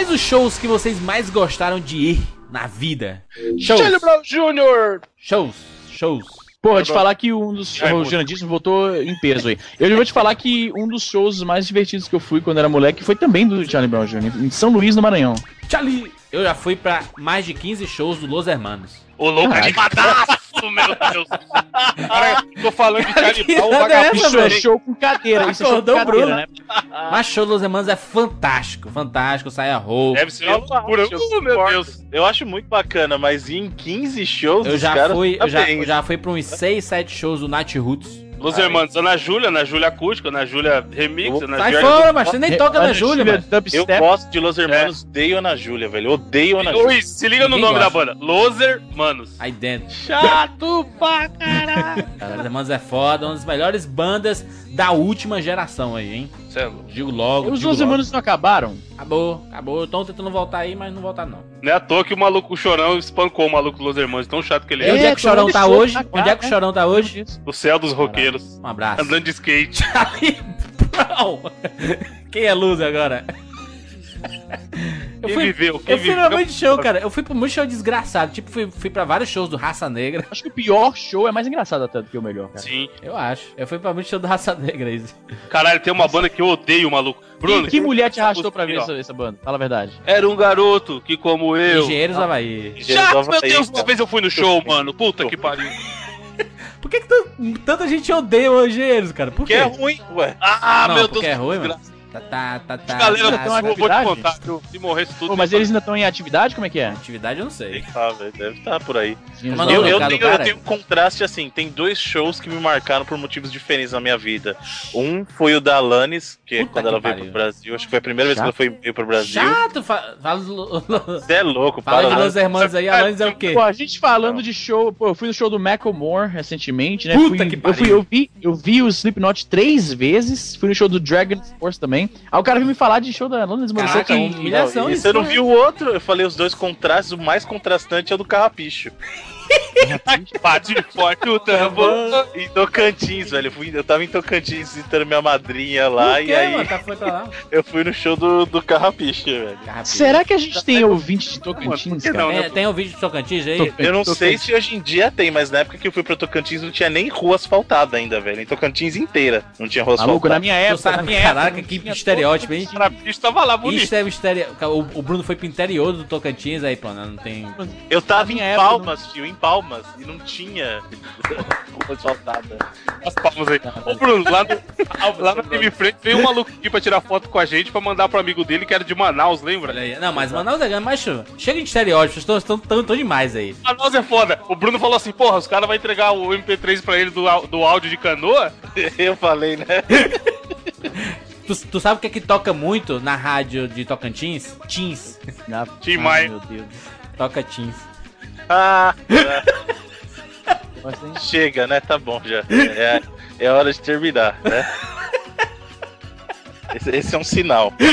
Quais os shows que vocês mais gostaram de ir na vida? Shows. Charlie Brown Jr. Shows. Shows. Porra, vou te falar que um dos. É, o. Janadíssimo voltou em peso aí. Eu vou te falar que um dos shows mais divertidos que eu fui quando era moleque foi também do Charlie Brown Jr., em São Luís, no Maranhão. Charlie. Eu já fui pra mais de 15 shows do Los Hermanos. Ô, louco Caralho. animadaço, meu Deus. Cara, tô falando de Brown, o é vagabundo. é show com cadeira, isso é show Acordou o cadeira, Bruno. né? Mas show do Los Hermanos é fantástico. Fantástico. Saia roupa. Deve ser uma loucura. Uh, meu Deus. Eu acho muito bacana, mas em 15 shows Eu dos já caras fui, tá eu já, eu já fui pra uns 6, 7 shows do Nat Roots. Los Hermanos, Ana Júlia, Ana Júlia Acústica, Ana Júlia Remix, Ana Sai Júlia... fora, mas você nem toca na Ana Júlia. Eu gosto de Los Hermanos, odeio Ana Júlia, velho. Odeio Ana Júlia. Luiz, se liga no Ninguém nome da gosta. banda. Los Hermanos. Aí dentro. Chato pra caralho. Cara, Los Hermanos é foda, uma das melhores bandas da última geração aí, hein? Cê é louco. Digo logo, Os logo. irmãos não acabaram? Acabou, acabou. Estão tentando voltar aí, mas não voltar não. Não é à toa que o maluco, o Chorão, espancou o maluco Los Hermanos. Tão chato que ele E é. onde é que o Chorão tá hoje? Onde é que o né? Chorão tá hoje? O céu dos roqueiros. Um abraço. Andando de skate. Quem é loser agora? Eu Quem fui, viveu? Quem eu fui viveu? pra muito show, cara. Eu fui pra muito show desgraçado. Tipo, fui, fui pra vários shows do Raça Negra. Acho que o pior show é mais engraçado até do que o melhor, cara. Sim. Eu acho. Eu fui pra muito show do Raça Negra. Isso. Caralho, tem uma banda que eu odeio, maluco. Bruno, que, que mulher te arrastou pra ver essa, essa banda? Fala a verdade. Era um garoto que, como eu. Engenheiros do Havaí. Chato, meu Deus, uma vez eu fui no show, mano. Puta que pariu. Por que, que tan- tanta gente odeia os engenheiros, cara? Por Que quê? é ruim, ué. Ah, Não, meu porque Deus. é ruim, mano. Tá, tá, tá, tá. Galera, tá, eu uma vou te contar. Se morresse tudo. Pô, mas eles ainda estão em atividade? Como é que é? Atividade eu não sei. Velho, deve estar por aí. Mano, Eu, não, eu cara, tenho, eu tenho um contraste assim, tem dois shows que me marcaram por motivos diferentes na minha vida. Um foi o da Alanis, que Puta quando que ela veio pariu. pro Brasil, acho que foi a primeira vez que ela foi, veio pro Brasil. Chato, fala, Você é louco, fala de. Los Hermanos aí, Alanis é o quê? Pô, a gente falando de show, pô, eu fui no show do Macklemore recentemente, né? Puta Fui- que eu, pariu. fui, eu, vi, eu vi o Slipknot três vezes, fui no show do Dragon Force também. Aí o cara veio me falar de show da Alanis, mano. Caraca, show um que- humilhação e isso, você não né? viu o outro? Eu falei os dois contrastes, o mais contrastante é o do Carrapicho. Bate forte o tambo. Em Tocantins, velho. Eu, fui, eu tava em Tocantins visitando minha madrinha lá Por e quê, aí mano? Tá, lá. eu fui no show do, do Carrapicho, velho. Carrapicho. Será que a gente tem ouvinte de Tocantins, cara? não? Tem, tem o vídeo de Tocantins aí? Eu não sei se hoje em dia tem, mas na época que eu fui pra Tocantins não tinha nem rua asfaltada ainda, velho. Em Tocantins inteira não tinha rua Maluco, asfaltada. na minha época, na minha caraca, época, que não estereótipo, hein? O Trapiche tava lá bonito. Isso é estere... o, o Bruno foi pro interior do Tocantins aí, pô, né? não tem... Eu tava Na em Palmas, tio, em Palmas, e não tinha rua asfaltada. As palmas aí. Ô, Bruno, lá no, lá no time frente veio um maluco aqui pra tirar foto com a gente pra mandar pro amigo dele que era de Manaus, lembra? Não, mas Manaus é grande, mas chega de estereótipos, estão estão tão, tão demais aí. Manaus é foda. O Bruno falou assim: porra, os caras vão entregar o MP3 pra ele do, do áudio de canoa? Eu falei, né? Tu, tu sabe o que é que toca muito na rádio de Tocantins? Teens. Ah, Tim Maia. Meu Deus. Toca Teens. Ah, chega, né? Tá bom já. É, é hora de terminar, né? Esse, esse é um sinal.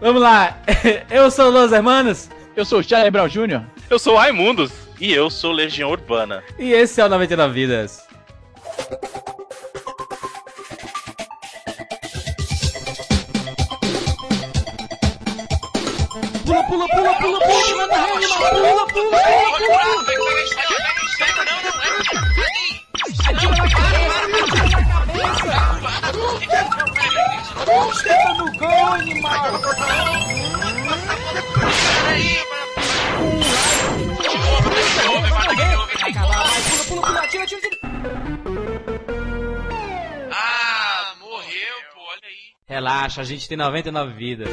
Vamos lá, eu sou o Los Hermanos Eu sou o Charlie Brown Jr. Eu sou o Raimundos. E eu sou Legião Urbana. e esse é o 99 Vidas. Pula, pula, pula, pula, pula, manda rede, pula, pula, pula, pula. Ah, morreu, pô, olha aí. Relaxa, a gente tem 99 vidas.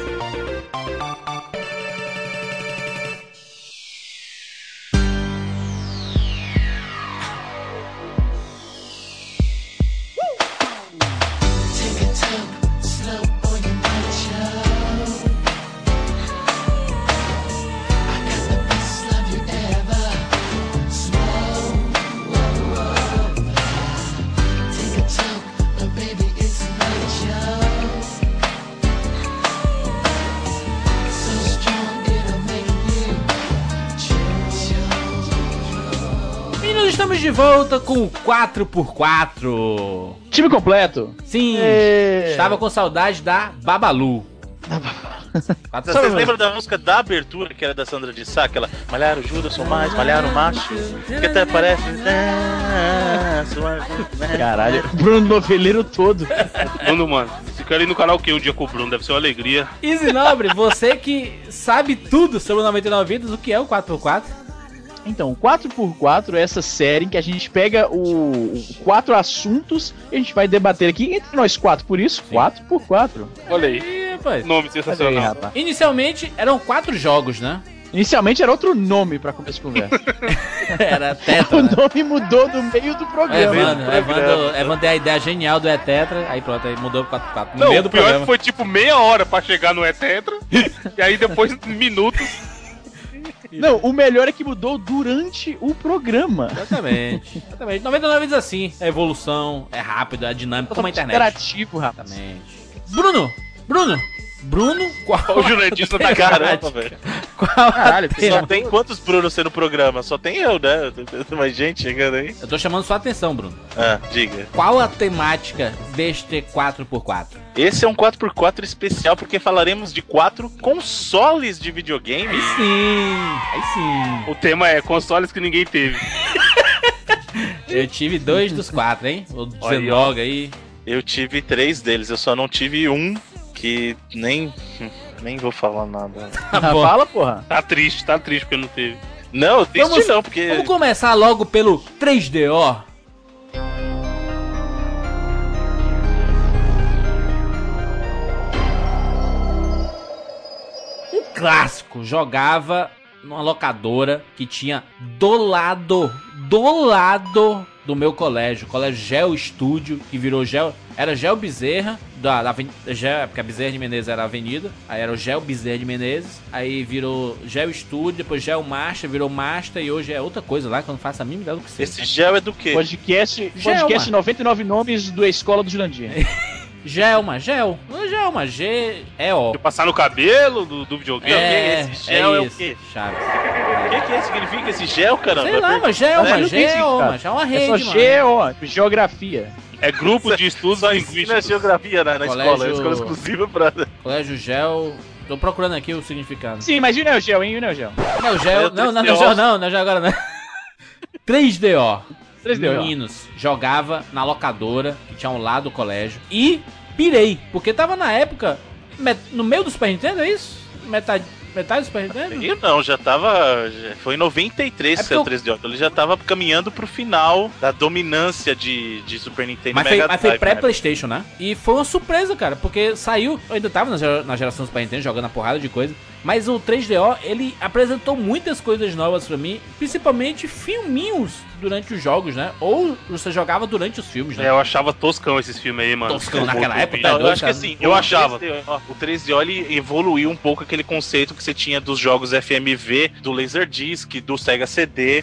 Volta com o 4x4. Time completo. Sim, É. estava com saudade da Babalu. 4 Vocês lembram da música da abertura, que era da Sandra de Sá? Aquela Malhar o Judas, sou mais, malhar o macho, que até parece... Né? Caralho, Bruno Noveleiro todo. Bruno, mano, se quer ir no canal que um dia com o Bruno, deve ser uma alegria. Easy Nobre, você que sabe tudo sobre o 99 Vidas, o que é o 4x4? Então, o 4x4 é essa série em que a gente pega o, o quatro assuntos e a gente vai debater aqui entre nós quatro. Por isso, 4x4. Olha aí, rapaz. nome aí, sensacional. rapaz. Inicialmente eram quatro jogos, né? Inicialmente era outro nome pra começar a conversa. Era Tetra, o né? nome mudou no meio do É, programa. Evandro, Evandro, tem a ideia genial do E-Tetra, aí pronto, aí mudou pro 4x4 no Não, meio o do pior é programa. que foi tipo meia hora pra chegar no E-Tetra, e aí depois minutos. Não, o melhor é que mudou durante o programa. Exatamente. Exatamente. 99 Vidas assim, é evolução, é rápido, é dinâmico, como a internet. Interativo, rapaz. Exatamente. Bruno! Bruno! Bruno, qual O juretista da Caramba, velho. Caralho, Só tem quantos Brunos tem no programa? Só tem eu, né? Tem mais gente chegando aí. Eu tô chamando sua atenção, Bruno. Ah, diga. Qual a temática deste 4x4? Esse é um 4x4 especial porque falaremos de quatro consoles de videogame. Aí sim, aí sim. O tema é consoles que ninguém teve. Eu tive dois dos quatro, hein? O Olha aí. Eu tive três deles, eu só não tive um que nem. Nem vou falar nada. Tá bom. Fala, porra. Tá triste, tá triste porque não teve. Não, triste Vamos- não, porque. Vamos começar logo pelo 3DO. Um clássico. Jogava numa locadora que tinha do lado, do lado do meu colégio, colégio Geo Estúdio, que virou Geo, era Geo Bezerra, da, da Aven- Geo, porque a Bezerra de Menezes era a avenida, aí era o Geo Bezerra de Menezes, aí virou Geo Estúdio, depois Geo Master, virou Master e hoje é outra coisa lá que eu não faço a mínima ideia do que seja. Esse gel é do quê? Podcast, podcast 99 nomes da escola do Jurandir. Gelma, Gel, Gelma, G, E, O. De passar no cabelo do, do videogame. É, esse gel é o isso, quê? Chaves. O que, que é? Significa esse gel, caramba? Sei lá, mas Gelma, Não tem Gel, mas é uma É rede, só mano. G, ó, geografia. É grupo de estudos Só ensina linguísticos. geografia na, na Colégio- escola, é escola exclusiva pra. Colégio Gel. Tô procurando aqui o significado. Sim, mas e o Neo Geo, hein? E o Neo Geo? Não, É Gel. o Não, não, 3DO. não, Gel não, não é Gel agora não. 3DO. 3D, ó. Meninos, jogava na locadora que tinha ao lado do colégio. E pirei, porque tava na época no meio do Super Nintendo, é isso? Metade, metade do Super Nintendo? Eu não, já tava. já- foi em 93 É que o porque 3DO. Ele já tava caminhando pro final da dominância de, de Super Nintendo Mas e foi, Mega mas foi pré-PlayStation, né? E foi uma surpresa, cara, porque saiu. Eu ainda tava na geração do Super Nintendo jogando a porrada de coisa. Mas o 3DO, ele apresentou muitas coisas novas pra mim, principalmente filminhos durante os jogos, né? Ou você jogava durante os filmes, É, né? eu achava toscão esses filmes aí, mano. Toscão naquela época, tá Não, eu doido, acho que assim, Eu o achava. 3DO, o 3DO ele evoluiu um pouco aquele conceito que você tinha dos jogos FMV, do Laserdisc, do Sega CD.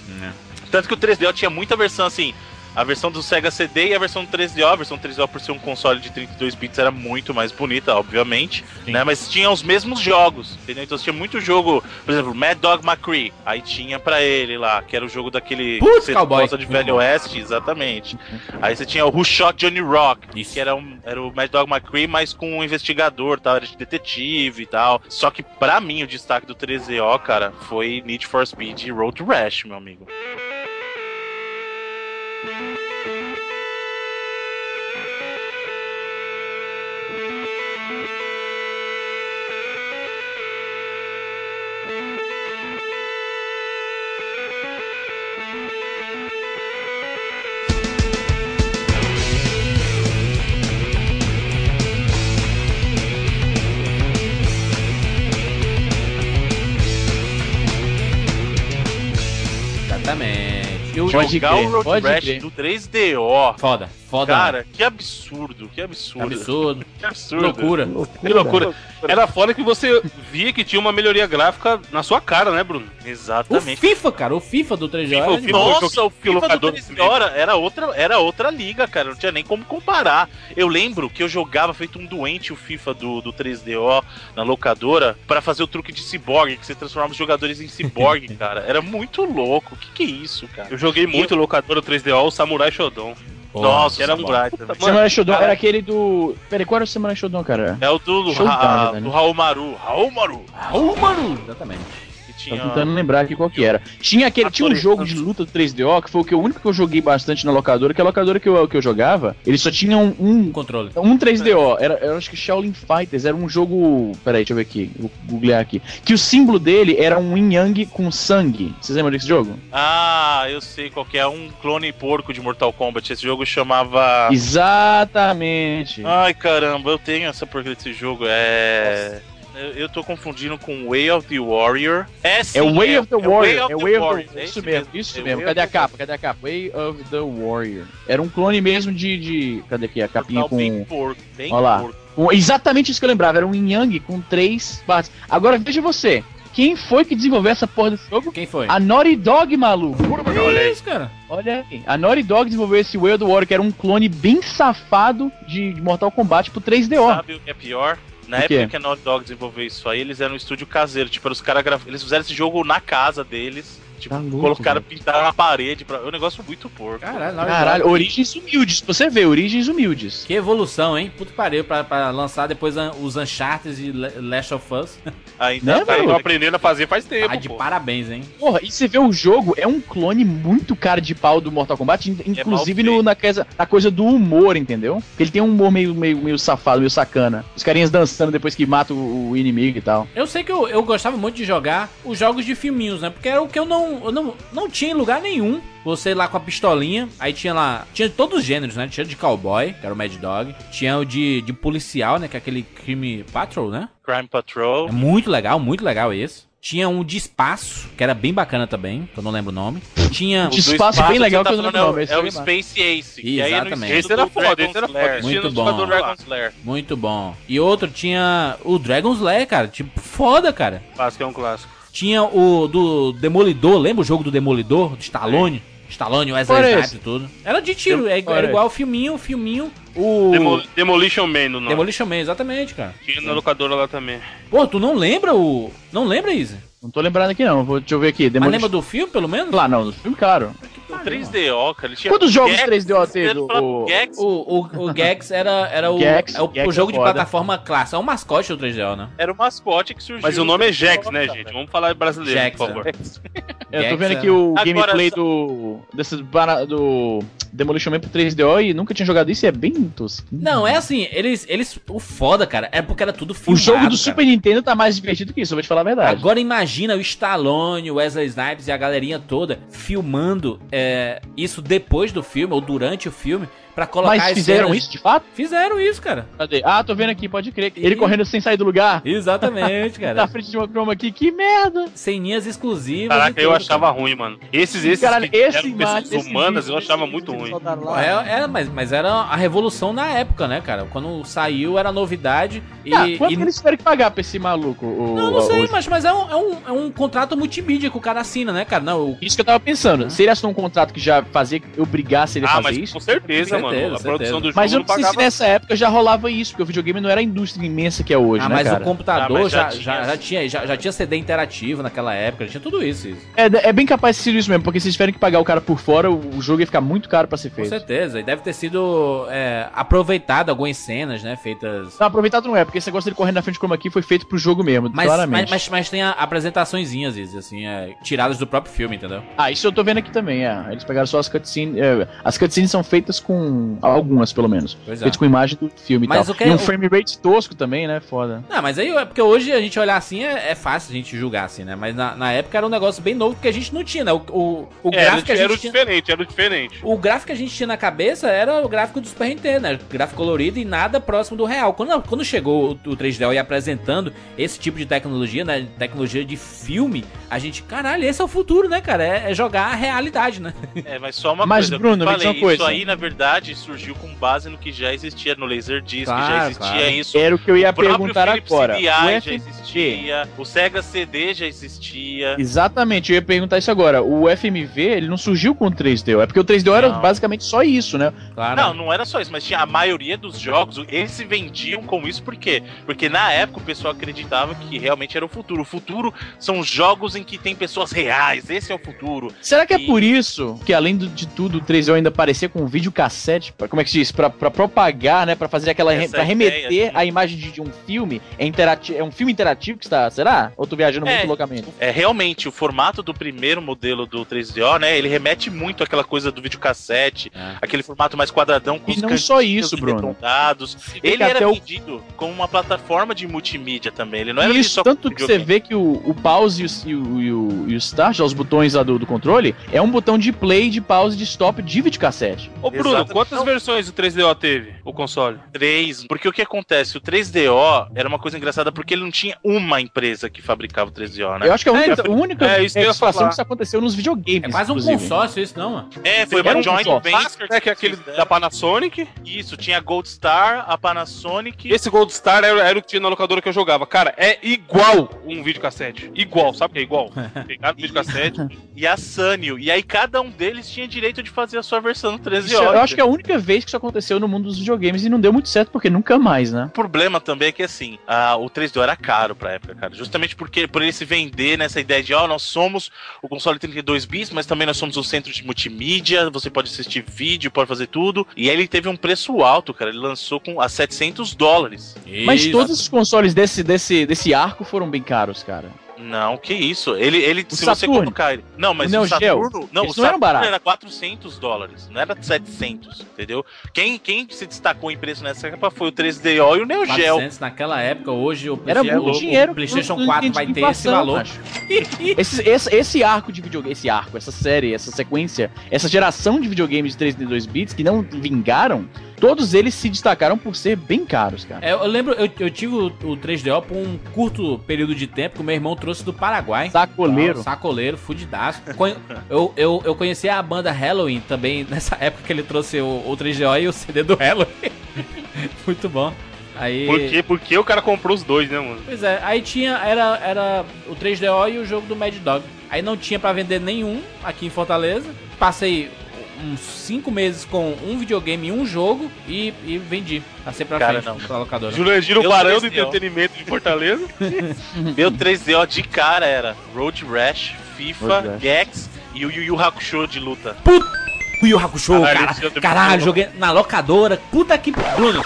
Tanto que o 3DO tinha muita versão assim. A versão do Sega CD e a versão do 3DO. A versão do 3DO, por ser um console de 32 bits, era muito mais bonita, obviamente. Né? Mas tinha os mesmos jogos, entendeu? Então você tinha muito jogo, por exemplo, Mad Dog McCree. Aí tinha pra ele lá, que era o jogo daquele. Putz, cowboy. de Velho Oeste, exatamente. Aí você tinha o Who Shot Johnny Rock, Isso. que era, um, era o Mad Dog McCree, mas com um investigador, tal, era de detetive e tal. Só que pra mim o destaque do 3DO, cara, foi Need for Speed e Road Rash, meu amigo. Exatamente. E Pode Jogar crer, o Road Rash do 3DO. Foda, foda. Cara, que absurdo, que absurdo. absurdo. Que absurdo. Loucura. Que loucura. Era foda que você via que tinha uma melhoria gráfica na sua cara, né, Bruno? O Exatamente. FIFA, cara, o FIFA do 3DO. FIFA, era o de FIFA. boa. Nossa, o que o FIFA do locador 3DO era, outra, era outra liga, cara. Não tinha nem como comparar. Eu lembro que eu jogava feito um doente o FIFA do, do 3DO na locadora pra fazer o truque de ciborgue, que você transformava os jogadores em ciborgue, cara. Era muito louco. O que, que é isso, cara? Eu joguei muito locadora 3DO, o Samurai Shodown. Nossa, era também. Samurai Shodown era aquele do. Peraí, qual era o Samurai Shodown, cara? É o do, Showdown, Ra- né? do Raul Maru. Raul Maru. Raul Maru! Exatamente. Que Tô tinha. tentando lembrar aqui qual que era. Tinha aquele, tinha um jogo de luta do 3DO que foi o que o único que eu joguei bastante na locadora, que a locadora que eu, que eu jogava, ele só tinha um, Um controle. um 3DO. Era, eu acho que Shaolin Fighters, era um jogo. Peraí, deixa eu ver aqui, vou googlear aqui. Que o símbolo dele era um Yin Yang com sangue. Vocês lembram desse jogo? Ah, eu sei qual que é. Um clone porco de Mortal Kombat. Esse jogo chamava. Exatamente. Ai caramba, eu tenho essa porcaria desse jogo. É. Eu, eu tô confundindo com Way of the Warrior. É, sim, É o Way of the é Warrior. É o Way of Warrior, the é Isso mesmo, isso É mesmo. Way Cadê a of the capa? Cadê a capa? Way of the Warrior. Era um clone mesmo de. de... Cadê aqui? A capinha Total Bem com. porco, bem Olha lá. porco. com- Exatamente isso que eu lembrava. Era um Yang com três partes. Agora veja você. Quem foi que desenvolveu essa porra desse jogo? Quem foi? A Naughty Dog, maluco. Olha isso, cara. Olha aí. A Naughty Dog desenvolveu esse Way of the Warrior, que era um clone bem safado de de Mortal Kombat pro 3DO. Sabe o que é pior? Na época que a Naughty Dog desenvolveu isso aí, eles eram um estúdio caseiro. Tipo, os caras gra... Eles fizeram esse jogo na casa deles. Tipo, Tá louco, colocaram, velho. pintaram na parede. Pra... É um negócio muito porco. Caralho, Caralho, origens humildes. Pra você ver, origens humildes. Que evolução, hein? Que pariu pra, pra lançar depois os Uncharted e Last of Us. Ainda Né, tá aprendendo a fazer faz tempo, Tá de pô. parabéns, hein? Porra, e você vê o jogo, é um clone muito cara de pau do Mortal Kombat, in- inclusive mal no, na, coisa, na coisa do humor, entendeu? Porque ele tem um humor meio, meio, meio safado, meio sacana. Os carinhas dançando depois que mata o, o inimigo e tal. Eu sei que eu, eu gostava muito de jogar os jogos de filminhos, né? Porque era o que eu não, não, não tinha em lugar nenhum. Você lá com a pistolinha, aí tinha lá. Tinha todos os gêneros, né? Tinha de cowboy, que era o Mad Dog. Tinha o de, de policial, né? Que é aquele crime patrol, né? Crime Patrol. É muito legal, muito legal esse. Tinha um de espaço, que era bem bacana também, que eu não lembro o nome. Tinha. De O do espaço bem que legal você que eu não lembro o nome, É, esse o, é o lembro. Space Ace. aí é no Exatamente. estilo Esse era foda, esse era foda. Muito bom. Muito bom. E outro tinha o Dragon's Lair, cara. Tipo, foda, cara. Clássico é um clássico. Tinha o do Demolidor, lembra o jogo do Demolidor? Do Stallone? Stallone, Wesley é Snipes e tudo. Era de tiro, é, Qual era é igual o filminho, o filminho, o... Demo- Demolition Man no nome. Demolition Man, exatamente, cara. Tinha na locadora lá também. Pô, tu não lembra o... Não lembra, Izzy? Não tô lembrando aqui não, vou, deixa eu ver aqui. Mas Demolition... lembra do filme, pelo menos? Lá, não, no filme, claro. O 3DO, cara. Ele tinha Quantos jogos Gex, 3DO teve, o- Gex, O, o, o Gex era, era o, Gex, é o, Gex o jogo é de plataforma clássica. É o mascote do 3DO, né? era o mascote que surgiu. Mas o nome é Jax, né, cara. gente? Vamos falar brasileiro, Jax, por favor. Eu tô vendo é- aqui o Agora, gameplay só- do. Desse, bana- do Demolition Man pro 3DO e nunca tinha jogado isso e é bem tosquinho. Não, é assim, eles, eles... O foda, cara, é porque era tudo O filmado, jogo do cara. Super Nintendo tá mais divertido que isso, eu vou te falar a verdade. Agora imagina o Stallone, o Wesley Snipes e a galerinha toda filmando é, isso depois do filme ou durante o filme pra colocar Mas as fizeram cenas- isso de fato? Fizeram isso, cara. Cadê? Ah, tô vendo aqui, pode crer. Ele Ih. correndo sem sair do lugar. Exatamente, Na cara. frente de uma croma aqui, que merda! Ceninhas exclusivas. Caraca, e eu tudo, achava cara. ruim, mano. Esses, esses Caralho, que esse eram imagem, pessoas humanas, vídeo, eu achava muito ruim. É, é, mas, mas era a revolução na época, né, cara? Quando saiu era novidade e. ah, quanto e- que eles tiveram que pagar pra esse maluco? O, Não, não sei, o- mas, mas é, um, é, um, é um contrato multimídia que o cara assina, né, cara? Não, o- Isso que eu tava pensando. Se ele assinou um contrato que já fazia que obrigasse ele a Ah, fazer mas isso. com certeza, mano. certeza, a produção certeza. do jogo Mas eu não não sei se pagava. nessa época já rolava isso, porque o videogame não era a indústria imensa que é hoje, ah, né, mas cara? o computador Ah, mas já, já tinha- já, tinha, já, já tinha CD interativo naquela época, já tinha tudo isso. isso. É, é bem capaz de ser isso mesmo, porque se eles tiverem que pagar o cara por fora, o o jogo ia ficar muito caro pra ser Com feito. certeza. E deve ter sido é, aproveitado algumas cenas, né? Feitas. Não, aproveitado não é, porque esse negócio dele correndo na frente do chroma key foi feito pro jogo mesmo, Mas, claramente. mas, mas, mas tem apresentaçõezinhas, Izzy, assim, é, tiradas do próprio filme, entendeu? Ah, isso eu tô vendo aqui também, é. Eles pegaram só as cutscenes. é, as cutscenes são feitas com. Algumas, pelo menos. Pois é. Feitas com imagem do filme Mas e tal. o que- e um o- frame rate tosco também, né? Foda. Não, mas aí é porque hoje a gente olhar assim é, é fácil a gente julgar assim, né? Mas na, na época era um negócio bem novo porque a gente não tinha, né? O, o, o Era, gráfico que a era gente o tinha. diferente, era o diferente. O gráfico que a gente tinha na cabeça era o gráfico do Super Nintendo, né? Gráfico colorido e nada próximo do real. Quando, quando chegou o, o 3DO e apresentando esse tipo de tecnologia, né? Tecnologia de filme, a gente, caralho, esse é o futuro, né, cara? É, é jogar a realidade, né? É, mas só uma Mas, coisa. Bruno, eu me diz falei, uma coisa. Isso aí, na verdade, surgiu com base no que já existia no Laserdisc, Claro, já existia claro. isso. Era o que eu ia perguntar Philips agora. CDI O já existia, o Sega CD já existia. Exatamente, eu ia perguntar isso agora. O FMV, ele não surgiu com o 3DO. É porque o 3DO era basicamente só isso, né? Claro. Não, não era só isso, mas tinha a maioria dos jogos, eles se vendiam com isso por quê? Porque na época o pessoal acreditava que realmente era o futuro. O futuro são jogos em que tem pessoas reais, esse é o futuro. Será que é E- por isso que além de tudo, o 3DO ainda aparecia com um videocassete, pra- como é que se diz? Pra, pra propagar, né? Pra fazer aquela. Essa pra remeter ideia, sim. a imagem de, de um filme. É, interati é um filme interativo que está. Será? Ou tô viajando É. muito loucamente? É, realmente, o formato do primeiro modelo do 3DO, né? Ele remete muito àquela coisa do videocassete, É. aquele formato mais quadradão com E os não só isso, Bruno. Ele era o- vendido como uma plataforma de multimídia também. Ele não era Isso, só tanto que você vê que o, o pause e o, e o, e o, start, os botões lá do, do controle, é um botão de play, de pause, de stop de videocassete. Ô, Bruno, Exato. Quantas Não. versões do 3DO teve, o console? 3. Porque o que acontece? O 3DO era uma coisa engraçada porque ele não tinha uma empresa que fabricava o 3DO, né? Eu acho que a única, É, então, a única é isso que eu ia situação falar. que isso aconteceu nos videogames. É quase um inclusive. consórcio isso, não, mano? É, foi uma um joint só. venture. É que é aquele fizeram. da Panasonic. Isso, tinha a Gold Star, a Panasonic. Esse Gold Star era, era o que tinha na locadora que eu jogava. Cara, é igual um videocassete. Igual, sabe o que é igual? Pegaram o videocassete. e a Sanyo. E aí cada um deles tinha direito de fazer a sua versão no 13 Isso, eu acho que é a única vez que isso aconteceu no mundo dos videogames e não deu muito certo, porque nunca mais, né? O problema também é que assim, a- o 3DO era caro pra época, cara. Justamente porque por ele se vender nessa ideia de, ó, nós somos o console 32 bits, mas também nós somos o centro de multimídia, você pode assistir vídeo, pode fazer tudo. E aí ele teve um preço alto, cara. Ele lançou com a 700 dólares. Mas todos os consoles desse, desse, desse arco foram bem caros, cara. Não, que isso. Ele, ele O se você Saturn. colocar ele. Não, mas O Neo o Geo. Saturno. Não, Eles o não Saturno baratos. era 400 dólares, não era 700, entendeu? Quem, quem se destacou em preço nessa época foi o 3DO e o Neo Geo. 400 naquela época, hoje o Era PlayStation- muito o dinheiro. PlayStation não- não 4 entendi vai ter esse valor. esse, esse, esse arco de videogame, esse arco, essa série, essa sequência, essa geração de videogames de 32 bits que não vingaram, todos eles se destacaram por ser bem caros, cara. É, eu lembro, eu, eu tive o, o 3DO por um curto período de tempo que o meu irmão trouxe do Paraguai. Sacoleiro. Ah, Sacoleiro, fudidaço. Eu, eu, eu conheci a banda Halloween também nessa época que ele trouxe o, o 3DO e o CD do Halloween. Muito bom. Aí. Por quê? Porque o cara comprou os dois, né, mano? Pois é, aí tinha, era, era o 3DO e o jogo do Mad Dog. Aí não tinha pra vender nenhum aqui em Fortaleza. Passei uns 5 meses com um videogame e um jogo e, e vendi. Passei pra Cara, frente não. pra locadora. Jurandir, barão do 3DO. entretenimento de Fortaleza. Meu 3DO de cara era Road Rash, FIFA, Road Rash. Gex e o Yu Yu Hakusho de luta. O Yu Hakusho, Caralho, cara, também caralho, joguei na locadora. Puta que. Bruno,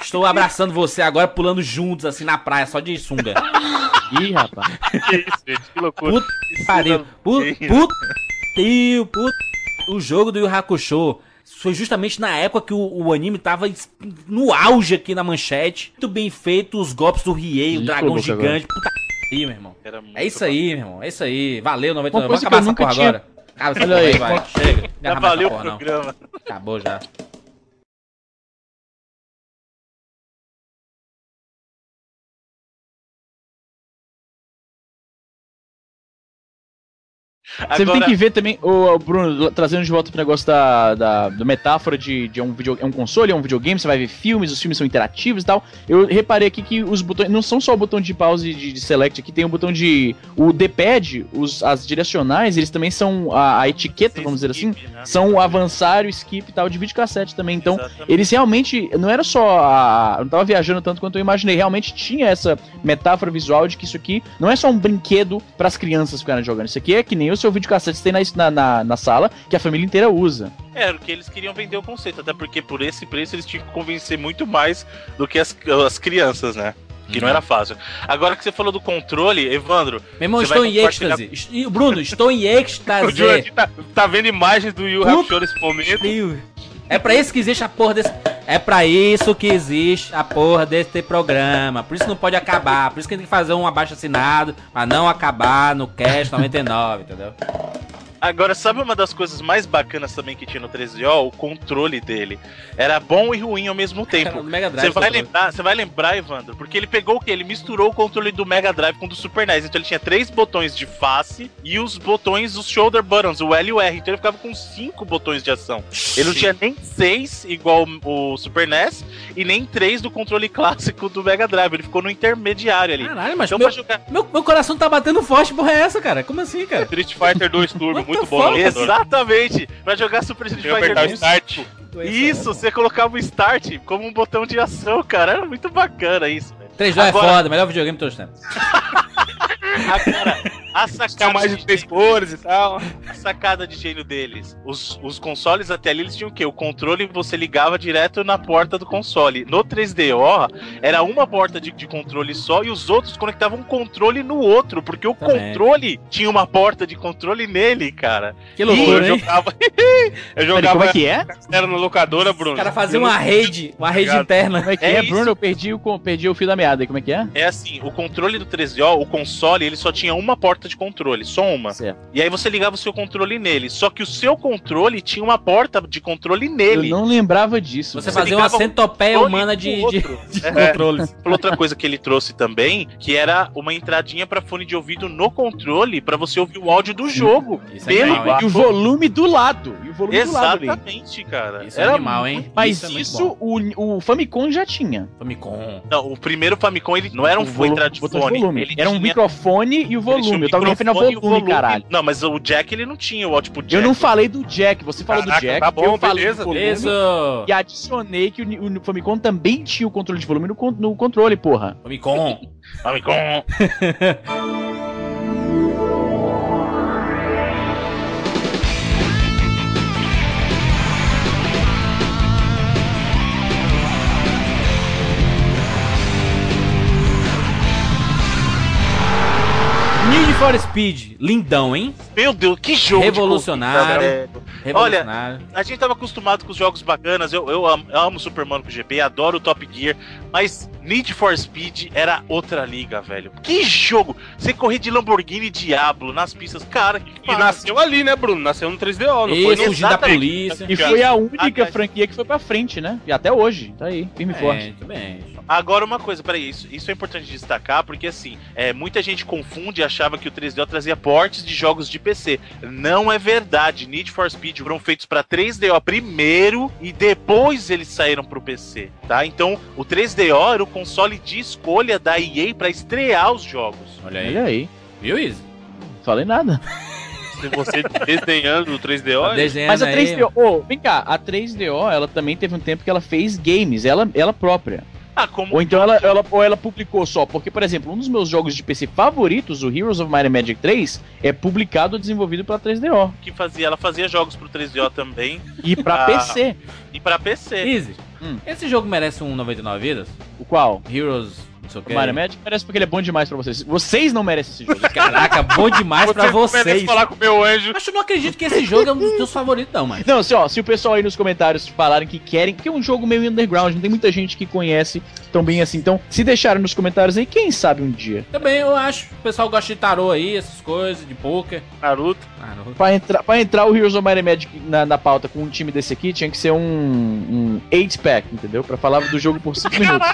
estou abraçando você agora, pulando juntos assim na praia, só de sunga. Ih, rapaz. que isso, gente? Que loucura. Puta pariu. Puta, puta, tio, puta. O jogo do Yu Hakusho foi justamente na época que o, o anime tava no auge aqui na manchete. Muito bem feito, os golpes do Riei, o dragão gigante. Puta que meu irmão. É isso aí, meu irmão. É isso aí. Valeu, 99. Uma Vamos acabar essa porra tinha- agora. Acaba essa Olha porra aí, aí, vai. Chega. Não Já valeu o porra, não. programa. Acabou já. Você tem que ver também, o Bruno, trazendo de volta pro negócio da, da, da metáfora de, de um, video, é um console, é um videogame, você vai ver filmes, os filmes são interativos e tal. Eu reparei aqui que os botões, não são só o botão de pause e de, de select, aqui tem o botão de. O D-pad, as direcionais, eles também são a, a etiqueta, vamos dizer assim, né? são o avançar, o skip e tal, de videocassete também. Então, Exatamente. eles realmente. Não era só. A, eu não tava viajando tanto quanto eu imaginei. Realmente tinha essa metáfora visual de que isso aqui não é só um brinquedo para as crianças ficarem jogando. Isso aqui é que nem o seu videocassete que tem na, na, na, na sala, que a família inteira usa. Era o que eles queriam vender o conceito, até porque por esse preço eles tinham que convencer muito mais do que as, as crianças, né? Que não era fácil. Agora que você falou do controle, Evandro, Meu irmão, estou em êxtase. Bruno, estou em O êxtase. Jurandir tá, tá vendo imagens do Yu Hakusho nesse momento. Meu, É pra isso que existe a porra desse. É pra isso que existe a porra desse programa. Por isso não pode acabar. Por isso que tem que fazer um abaixo assinado pra não acabar no Cast 99, entendeu? Agora, sabe uma das coisas mais bacanas também que tinha no 13O? O controle dele. Era bom e ruim ao mesmo tempo. Você vai lembrar, você vai lembrar, Evandro, porque ele pegou o que? Ele misturou o controle do Mega Drive com o do Super NES. Então ele tinha três botões de face e os botões, os shoulder buttons, o L e o R. Então ele ficava com cinco botões de ação. Ele não tinha nem seis, igual o Super NES, e nem três do controle clássico do Mega Drive. Ele ficou no intermediário ali. Caralho, mas Então meu, jogar. meu, meu coração tá batendo forte, porra é essa, cara? Como assim, cara? Street Fighter 2 Turbo, What muito the bom locadora. Exatamente! Pra jogar Super Street Fighter apertar o 2. start. Isso, você colocava o start como um botão de ação, cara. Era muito bacana isso, velho. 3D é Agora- foda, melhor videogame de todos os tempos. Agora, A Tinha sacada, mais de três cores e tal. A sacada de gênio deles. Os, os consoles até ali, eles tinham o quê? O controle você ligava direto na porta do console. No 3DO, era uma porta de, de controle só e os outros conectavam um controle no outro, porque o Também. controle tinha uma porta de controle nele, cara. Que eu loucura, hein? jogava. eu Peraí, jogava. como é que é? Era na locadora, O Bruno. cara fazia Eu uma rede, uma rede Obrigado. interna. Como é que É é, isso. Bruno? Eu perdi o, perdi o fio da meada aí, como é que é? É assim, o controle do 3DO, o console, ele só tinha uma porta de controle, só uma. Certo. E aí você ligava o seu controle nele. Só que o seu controle tinha uma porta de controle nele. Eu não lembrava disso. Você fazia uma um centopeia controle humana de, de, de É. controles. Outra coisa que ele trouxe também, que era uma entradinha pra fone de ouvido no controle, pra você ouvir o áudio do jogo. Isso é Pelo animal, hein? E o volume do lado. E o volume do lado. Exatamente, cara. Isso é Era animal, hein? Mas é muito isso, o, o Famicom já tinha. Famicom. Não, o primeiro Famicom ele não era um volume- entrada de fone. volume. Ele Era um tinha- microfone e o volume. um Eu tava me referindo ao microfone e o volume, caralho. Não, mas o Jack ele não tinha o output jack. Eu não falei do Jack, você falou Caraca, do Jack, tá bom, eu falei beleza, volume. Isso! E adicionei que o, o Famicom também tinha o controle de volume no, no controle, porra. Famicom. Famicom. Need for Speed. Lindão, hein? Meu Deus, que jogo de Revolucionário. Revolucionário. A gente tava acostumado com os jogos bacanas. Eu, eu amo, eu amo Super Mario GP, adoro o Top Gear, mas Need for Speed era outra liga, velho. Que jogo! Você correr de Lamborghini Diablo nas pistas, cara, que E nasceu ali, né, Bruno? Nasceu no 3DO, não Isso, foi no... fugir da polícia. E foi a única Aliás- franquia que foi pra frente, né? E até hoje, tá aí, firme e É, forte. muito bem. Agora uma coisa, peraí, isso, isso é importante destacar, porque assim, é, muita gente confunde e achava que o 3DO trazia portes de jogos de PC. Não é verdade. Need for Speed foram feitos pra 3DO primeiro e depois eles saíram pro PC, tá? Então, o 3DO era o console de escolha da EA pra estrear os jogos. Olha aí. Olha aí, Viu isso? não falei nada. Você desenhando o 3DO, Tá desenhando Mas a aí. 3DO, ô, vem cá, a 3DO, ela também teve um tempo que ela fez games, ela, ela própria. Ah, como Ou então ela, ela, ou ela publicou só, porque, por exemplo, um dos meus jogos de PC favoritos, o Heroes of Might and Magic 3, é publicado e desenvolvido pela 3DO. que fazia, ela fazia jogos pro 3DO também E pra Ah. PC. e pra PC. Easy. Hum. Esse jogo merece um 99 vidas? O qual? Heroes, não sei o O que. Mario Magic parece porque ele é bom demais pra vocês. Vocês não merecem esse jogo. Caraca, bom demais pra não merece vocês. falar com o meu anjo. Que eu não acredito que esse jogo é um dos teus favoritos, não, mano. Não, se, ó, se o pessoal aí nos comentários falarem que querem, porque é um jogo meio underground, não tem muita gente que conhece tão bem assim. Então, se deixarem nos comentários aí, quem sabe um dia. Também eu acho. O pessoal gosta de tarô aí, essas coisas, de poker. Naruto. Não. Pra entrar, pra entrar o Heroes of Might and Magic na, na pauta com um time desse aqui, tinha que ser um, um 8-pack, entendeu? Pra falar do jogo por 5 minutos.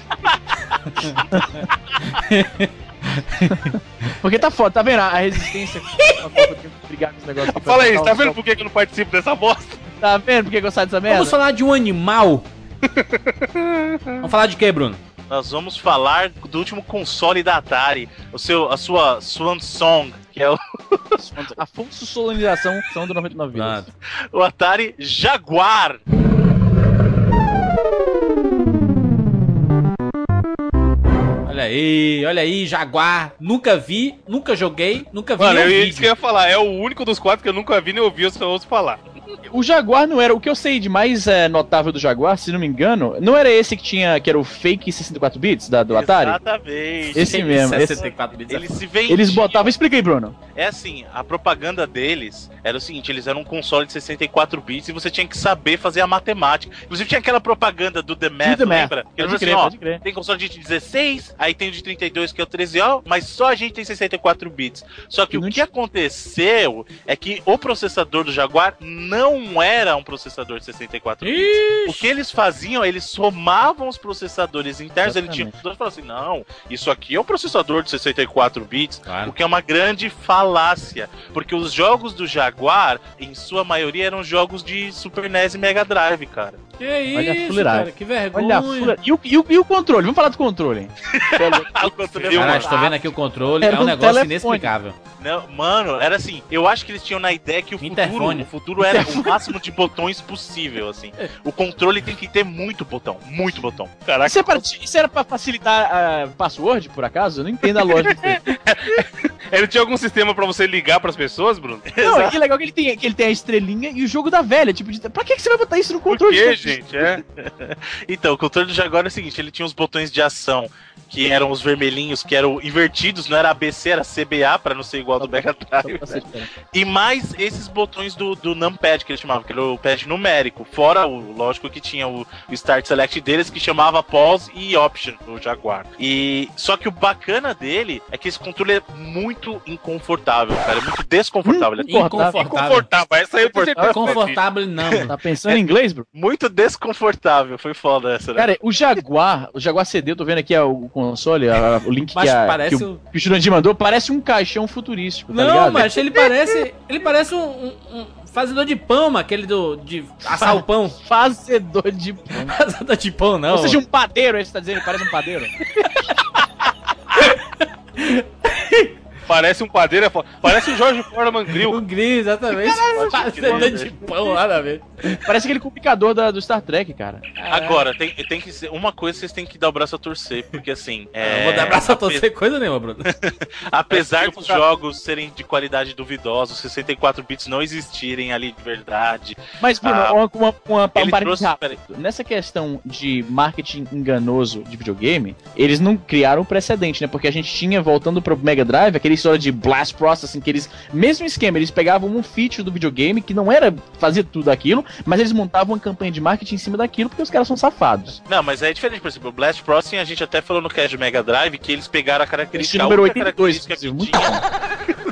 Porque tá foda, tá vendo? A resistência a brigar com os negócios. Fala aí, tá vendo por que que eu não participo dessa bosta? Tá vendo por que que eu saio dessa merda? Vamos falar de um animal. Vamos falar de quê, Bruno? Nós vamos falar do último console da Atari, o seu, a sua Swan Song, que é o, Afonso Solenização são do 99 vidas. O Atari Jaguar. Olha aí, olha aí, Jaguar. Nunca vi, nunca joguei, nunca vi Mano, eu ia, isso que eu ia falar. É o único dos quatro que eu nunca vi nem ouvi, eu só ouço falar. O Jaguar não era. O que eu sei de mais é, notável do Jaguar, se não me engano, não era esse que tinha. que era o fake 64 bits da, do Atari? Exatamente. Esse mesmo, esse- 64 bits. Eles se vendiam. Eles botavam. Explica aí, Bruno. É assim, a propaganda deles era o seguinte: eles eram um console de 64 bits e você tinha que saber fazer a matemática. Inclusive tinha aquela propaganda do The Math, The Math. lembra? Que era Pode assim, crer, ó, pode crer. tem console de 16, aí tem o de 32 que é o 13O, mas só a gente tem 64 bits. Só que E o que aconteceu é que o processador do Jaguar não era um processador de 64 bits. O que eles faziam, eles somavam os processadores internos, ele tinha e assim: não, isso aqui é um processador de 64 bits, Claro. o que é uma grande falácia, porque os jogos do Jaguar, em sua maioria, eram jogos de Super NES e Mega Drive, cara. Que isso, Olha a fuleiragem. cara, que vergonha. Olha a fula... e, o, e, o, e o controle? Vamos falar do controle. Ah, o controle é Viu, Caralho, barato. estou vendo aqui o controle, Era é um um negócio telefone. inexplicável. Não, mano, era assim, eu acho que eles tinham na ideia que o futuro, o futuro era o máximo de botões possível, assim. O controle tem que ter muito botão, muito botão. Caraca. Isso, é pra, isso era pra facilitar a password, por acaso? Eu não entendo a lógica. Ele tinha algum sistema pra você ligar pras pessoas, Bruno? Não, e é legal que ele tem, que ele tem a estrelinha e o jogo da velha. Tipo, de, pra que, que você vai botar isso no Por controle? quê, de- gente? É. Então, o controle do Jaguar é o seguinte, ele tinha os botões de ação que eram os vermelhinhos, que eram invertidos, não era ABC, era CBA, pra não ser igual ao do Mega Drive. Diferente. E mais esses botões do, do numpad que eles chamavam, que era o pad numérico. Fora o, lógico que tinha o, Start Select deles, que chamava Pause e Option do Jaguar. E só que o bacana dele é que esse controle é muito inconfortável, cara. É muito desconfortável. Ele é Inconfortável. Confortável. Essa aí certeza. Confortável não. Tá pensando em inglês, bro? muito desconfortável. Foi foda essa, né? Cara, o Jaguar, o Jaguar CD, eu tô vendo aqui ó, o console, a- o link que, a, que, o, que o Jurandir mandou, parece um caixão futurístico, tá Não, ligado? mas ele parece. Ele parece um, um- um fazedor de pão, aquele do. de assar o pão. Fazedor de pão. Fazedor de pão, não. Ou seja, um padeiro, aí você tá dizendo, ele parece um padeiro. Parece um padeiro, é foda. Parece o Jorge Foreman Grill. O gris, exatamente. Fazedor de pão, nada a ver. Parece aquele complicador da, do Star Trek, cara. Agora, tem, tem que ser. Uma coisa vocês têm que dar o braço a torcer, porque assim. Eu É, não vou dar braço a ape- torcer coisa nenhuma, Bruno. Apesar dos jogos serem de qualidade duvidosa, os 64 bits não existirem ali de verdade. Mas, Bruno, Ah, uma, uma, uma, um trouxe- rápido. Nessa questão de marketing enganoso de videogame, eles não criaram um precedente, né? Porque a gente tinha, voltando pro Mega Drive, aquela história de Blast Processing, que eles, mesmo esquema, eles pegavam um feature do videogame que não era fazer tudo aquilo, mas eles montavam uma campanha de marketing em cima daquilo porque os caras são safados. Não, mas é diferente, por exemplo, o Blast Processing a gente até falou no cast do Mega Drive que eles pegaram a Esse característica. a número única 82, característica que tinha.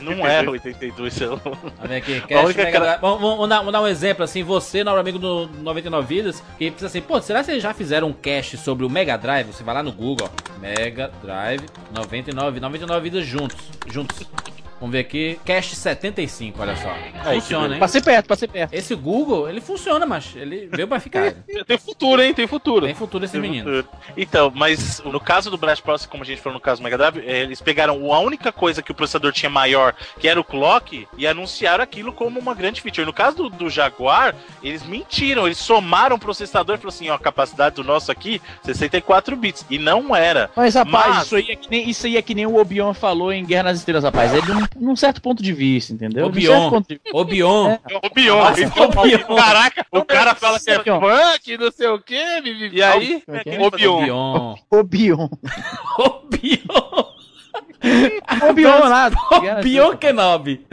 bom. Não é 82, sei lá. Vamos ver aqui. Única Mega cara- Drive. Vamos, vamos dar, vamos dar um exemplo assim. Você, nobre amigo do 99 Vidas, que pensa assim, pô, será que vocês já fizeram um cast sobre o Mega Drive? Você vai lá no Google, ó. Mega Drive 99, 99 Vidas juntos. Juntos. Vamos ver aqui. Cast 75, olha só. Aí, Funciona, hein? Passei perto, passei perto. Esse Google, ele funciona, mas ele veio pra ficar. Tem futuro, hein? Tem futuro. Tem futuro esse menino. Então, mas no caso do Blast Processing, como a gente falou no caso do Mega Drive, eh, eles pegaram a única coisa que o processador tinha maior, que era o clock, e anunciaram aquilo como uma grande feature. No caso do, do Jaguar, eles mentiram, eles somaram o processador e falaram assim, ó, a capacidade do nosso aqui, 64 bits, e não era. Mas, rapaz, Mas- Isso, aí é que nem, isso aí é que nem o Obion falou em Guerra nas Estrelas, rapaz. De um, num certo ponto de vista, entendeu? De um Obion. certo ponto de vista. Ô, Bion. O Bion. Nossa, o Bion. Caraca, o cara fala que é Bion. funk, não sei o quê. bibi. E aí? Como é que é? O Bion. Bion. Obion. Ô, Bion. Obion lá. Ô, Bion Kenobi.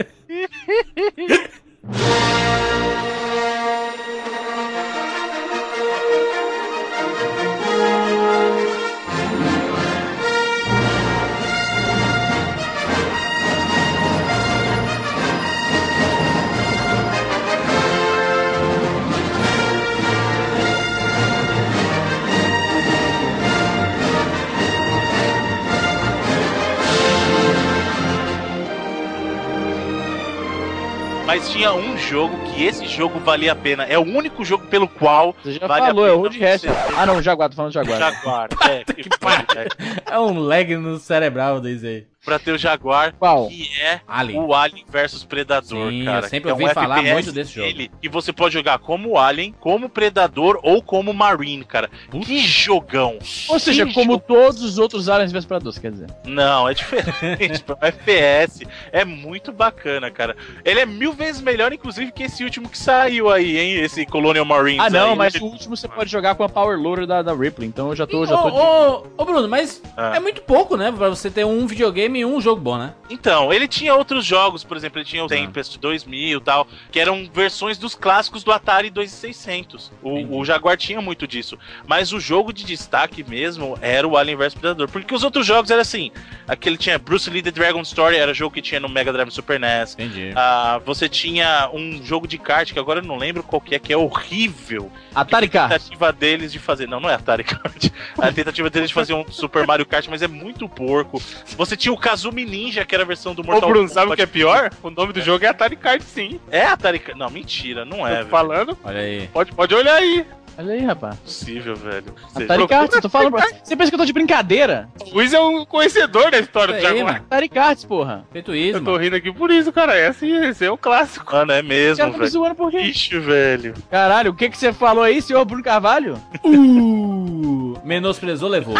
Mas tinha um jogo que esse jogo valia a pena. É o único jogo pelo qual Você já Vale a falou, é o pena Road Rash. Ah, não, o Jaguar, tô falando do Jaguar. Jaguar. É, que pariu, é. É um lag no cerebral desse aí. Pra ter o Jaguar, Qual? que é Alien. o Alien versus Predador, Sim, cara. eu sempre que é um ouvi falar FPS muito desse jogo. dele, E você pode jogar como Alien, como Predador ou como Marine, cara. Que jogão. Ou seja, Que como jogo- todos os outros Aliens vs Predadores, quer dizer. Não, é diferente. um FPS. É muito bacana, cara. Ele é mil vezes melhor, inclusive, que esse último que saiu aí, hein? Esse Colonial Marines. Ah, não, aí. mas o último você pode jogar com a Power Loader da, da Ripley, então eu já tô. Já tô de- Ô, ô, ô, Bruno, mas Ah. é muito pouco, né? Pra você ter um videogame e um jogo bom, né? Então, ele tinha outros jogos, por exemplo, ele tinha o Ah. Tempest 2000 e tal, que eram versões dos clássicos do Atari 2600. Entendi. O, o Jaguar tinha muito disso. Mas o jogo de destaque mesmo era o Alien vs Predador. Porque os outros jogos eram assim: aquele tinha Bruce Lee The Dragon Story, era jogo que tinha no Mega Drive Super NES. Entendi. Ah, você tinha um jogo de kart que agora eu não lembro qual que é, que é horrível. Atari A Kart. tentativa deles de fazer. Não, não é Atari Kart. A tentativa deles de fazer um Super Mario Kart, mas é muito porco. Você tinha o Kazumi Ninja, que era a versão do Ô, Mortal Bruno, sabe o que é Kombat. pior? O nome do jogo é Atari Kart, sim. É Atari Kart. Não, mentira, não é, Tô velho. falando. Olha aí. Pode, pode olhar aí. Olha aí, rapaz. Impossível, velho. Você- Atari Kart, eu tô falando. pra- Você pensa que eu tô de brincadeira? O Luiz é um conhecedor da história do Jaguar. Atari Kart, porra. Feito isso, Eu tô rindo aqui por isso, cara. É assim, esse é o clássico. Mano, é mesmo, caras tá me zoando por quê? Ixi, velho. Caralho, o que que você falou aí, senhor Bruno Carvalho? Uh, menosprezou, levou.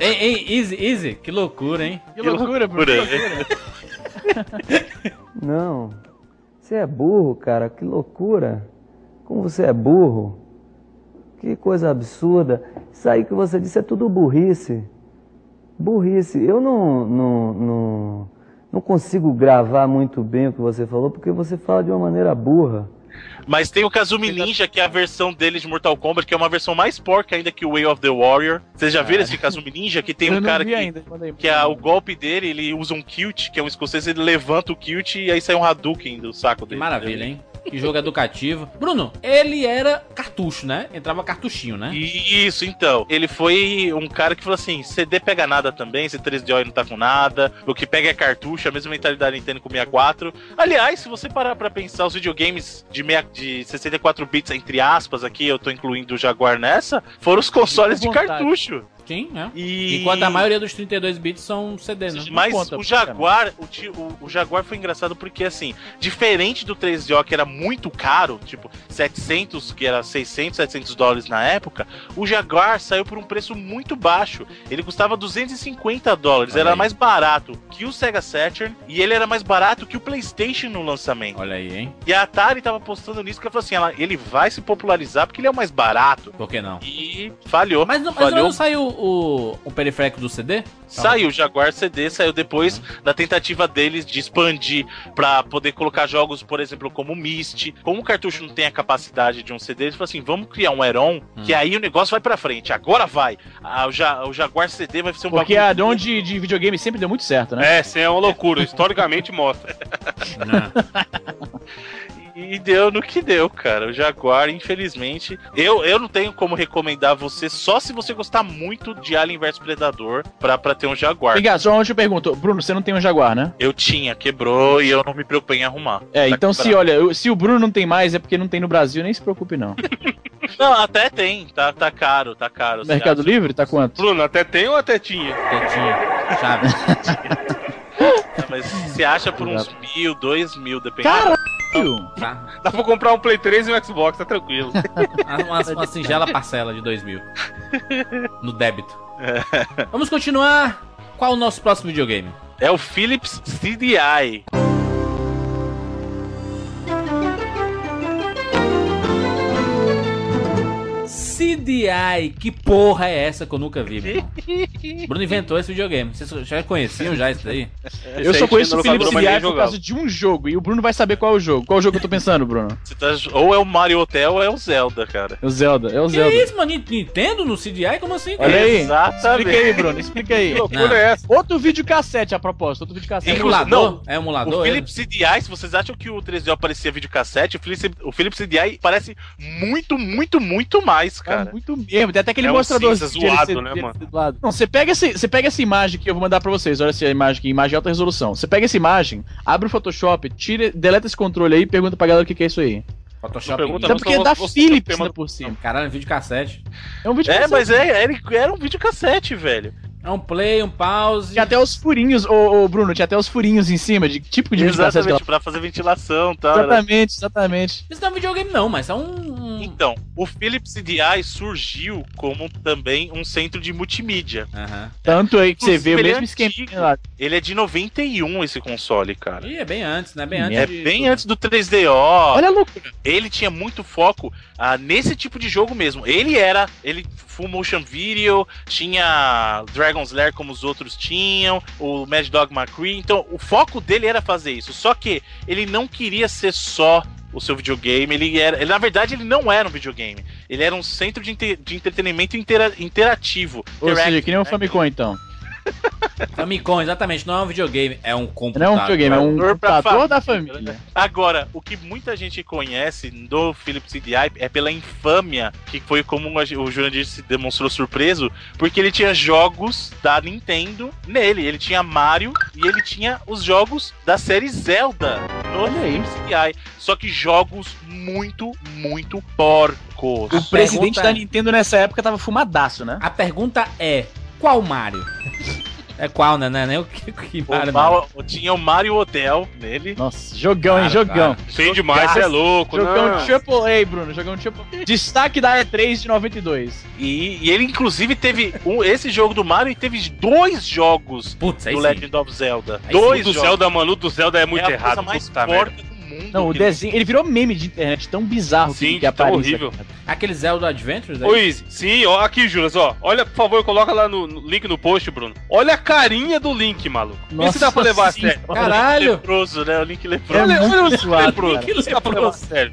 Ei, ei, Easy, Easy, que loucura, hein? Que loucura. Que loucura. Não. Você é burro, cara. Que loucura. Como você é burro. Que coisa absurda. Isso aí que você disse é tudo burrice. Burrice. Eu não, não, não, não consigo gravar muito bem o que você falou, porque você fala de uma maneira burra. Mas tem o Kazumi Ninja, que é a versão dele de Mortal Kombat, que é uma versão mais porca ainda que o Way of the Warrior. Vocês já viram esse Kazumi Ninja? Que tem Eu um cara que, ainda. Que é o golpe dele, ele usa um kilt, que é um escocês, ele levanta o kilt e aí sai um Hadouken do saco Que dele. maravilha, hein? Que jogo educativo. Bruno, ele era cartucho, né? Entrava cartuchinho, né? Isso, então. Ele foi um cara que falou assim: CD pega nada também, esse 3DO não tá com nada. O que pega é cartucho, a mesma mentalidade da Nintendo com 64. Aliás, se você parar pra pensar, os videogames de, meia, de 64 bits, entre aspas, aqui, eu tô incluindo o Jaguar nessa, foram os consoles de cartucho. Sim, né? E... Enquanto a maioria dos 32 bits são CD, né? Mas conta, o Jaguar, o, o- o Jaguar foi engraçado porque, assim, diferente do 3DO, que era muito caro, tipo 700, que era 600, 700 dólares na época, o Jaguar saiu por um preço muito baixo. Ele custava 250 dólares, Olha era aí. mais barato que o Sega Saturn e ele era mais barato que o PlayStation no lançamento. Olha aí, hein? E a Atari tava postando nisso que ela falou assim: ela, ele vai se popularizar porque ele é o mais barato. Por que não? E falhou. Mas não, mas falhou. não saiu o, o periférico do CD? Saiu o Jaguar CD, saiu depois da tentativa deles de expandir pra poder colocar jogos, por exemplo, como Myst. Como o cartucho não tem a capacidade de um CD, eles falaram assim: vamos criar um Heron, que aí o negócio vai pra frente. Agora vai. Ah, o, Ja- o Jaguar CD vai ser um Porque a de, de videogame sempre deu muito certo, né? É, sim, é uma loucura. Historicamente mostra. E deu no que deu, cara. O Jaguar, infelizmente. Eu, eu não tenho como recomendar você só se você gostar muito de Alien vs Predador pra, pra ter um Jaguar. Cá, só uma última pergunta. Bruno, você não tem um Jaguar, né? Eu tinha, quebrou e eu não me preocupei em arrumar. É, Tá então se, olha, eu- se o Bruno não tem mais, é porque não tem no Brasil, nem se preocupe não. Não, até tem, tá, tá caro, tá caro. Mercado acha? Livre, tá quanto? Bruno, até tem ou até tinha? Tetinha. Chave. Mas você acha por uns mil, dois mil, dependendo. Caralho! Tá? Dá pra comprar um Play 3 e um Xbox, tá tranquilo. Uma, uma singela parcela de 2 mil. No débito. Vamos continuar. Qual o nosso próximo videogame? É o Philips CDI. CDI. Que porra é essa que eu nunca vi, meu? Bruno inventou esse videogame. Vocês já conheciam já isso daí? Eu só conheço o Felipe CDI por causa de um jogo, e o Bruno vai saber qual é o jogo. Qual jogo eu tô pensando, Bruno? Você tá, ou é o Mario Hotel ou é o Zelda, cara. É o Zelda, é o Que Zelda. isso, mano? Nintendo no CDI? Como assim? Olha aí, Exatamente. explica aí, Bruno, explica aí. Que loucura Não. é essa? Outro vídeo cassete a propósito, outro vídeo cassete. Emulador? não. É emulador? O é? Philips CDI, se vocês acham que o 3DO parecia videocassete, o Philips, o Philips CDI parece muito, muito, muito mais, É cara. muito mesmo, tem até aquele É um mostrador zoado, né, mano? do lado. Não, você pega, esse, você pega essa imagem que eu vou mandar pra vocês, olha essa imagem aqui, imagem de alta resolução. Você pega essa imagem, abre o Photoshop, tira, deleta esse controle aí e pergunta pra galera o que, que é isso aí. Photoshop. Pergunta Até porque é da eu vou- Philips ainda do- por cima. Caralho, videocassete. É um vídeo É, cassete. mas é, era, era um videocassete, velho. É um play, um pause. Tinha até os furinhos, ô, ô, Bruno, tinha até os furinhos em cima, de típico de vídeo cassete. Exatamente, pra fazer ventilação e tal. Ela... era- Exatamente, exatamente. Isso não é um videogame, não, mas é um. Então, o Philips CDI surgiu como também um centro de multimídia. Aham. Tanto aí que você vê o Ele é mesmo esquema antigo. lá. Ele é de 91 esse console, cara. Ih, é bem antes, né? Bem antes. É de bem antes do 3DO. Olha a loucura. Ele tinha muito foco ah, nesse tipo de jogo mesmo. Ele era, ele full motion video, tinha Dragon's Lair como os outros tinham, o Mad Dog McCree. Então, o foco dele era fazer isso. Só que ele não queria ser só o seu videogame. Ele era, ele, na verdade, ele não era um videogame. Ele era um centro de, inte- de entretenimento intera- interativo. Ou seja, que nem um né? Famicom então. Famicom, exatamente. Não é um videogame, é um computador. Não é um videogame, é um computador da família, família. Agora, o que muita gente conhece do Philips CDI é pela infâmia, que foi como o Jurandir se demonstrou surpreso, porque ele tinha jogos da Nintendo nele. Ele tinha Mario e ele tinha os jogos da série Zelda no Olha aí. Philips CDI. Só que jogos muito, muito porcos. O presidente pergunta da é- Nintendo nessa época tava fumadaço, né? A pergunta é: qual Mario? É qual, né? Não é nem o que, que O Mario, Mal- tinha o Mario Hotel nele. Nossa, jogão, hein? Claro, Jogão. Sem demais, você é louco, Jogão não. Triple A, Bruno. Jogão Triple A. Destaque da E3 de 92. E, e ele, inclusive, teve um, esse jogo do Mario e teve dois jogos Putz, do sim. Legend of Zelda. Aí dois O do jogos. Zelda, mano, o do Zelda é muito é a errado. coisa mais puta merda. porca do mundo. Não, o que- desenho. Ele virou meme de internet, tão bizarro Sim, que, que tão horrível. Aquele Zelda Adventures aí? Ô, Izzy, sim, ó, aqui, Juras, ó. Olha, por favor, coloca lá no, no link no post, Bruno. Olha a carinha do Link, maluco. Vê se dá pra levar a sério. Caralho! Leproso, né? O Link leproso. É Olha, olha o zoado, leproso. cara. Vê se dá pra levar a sério.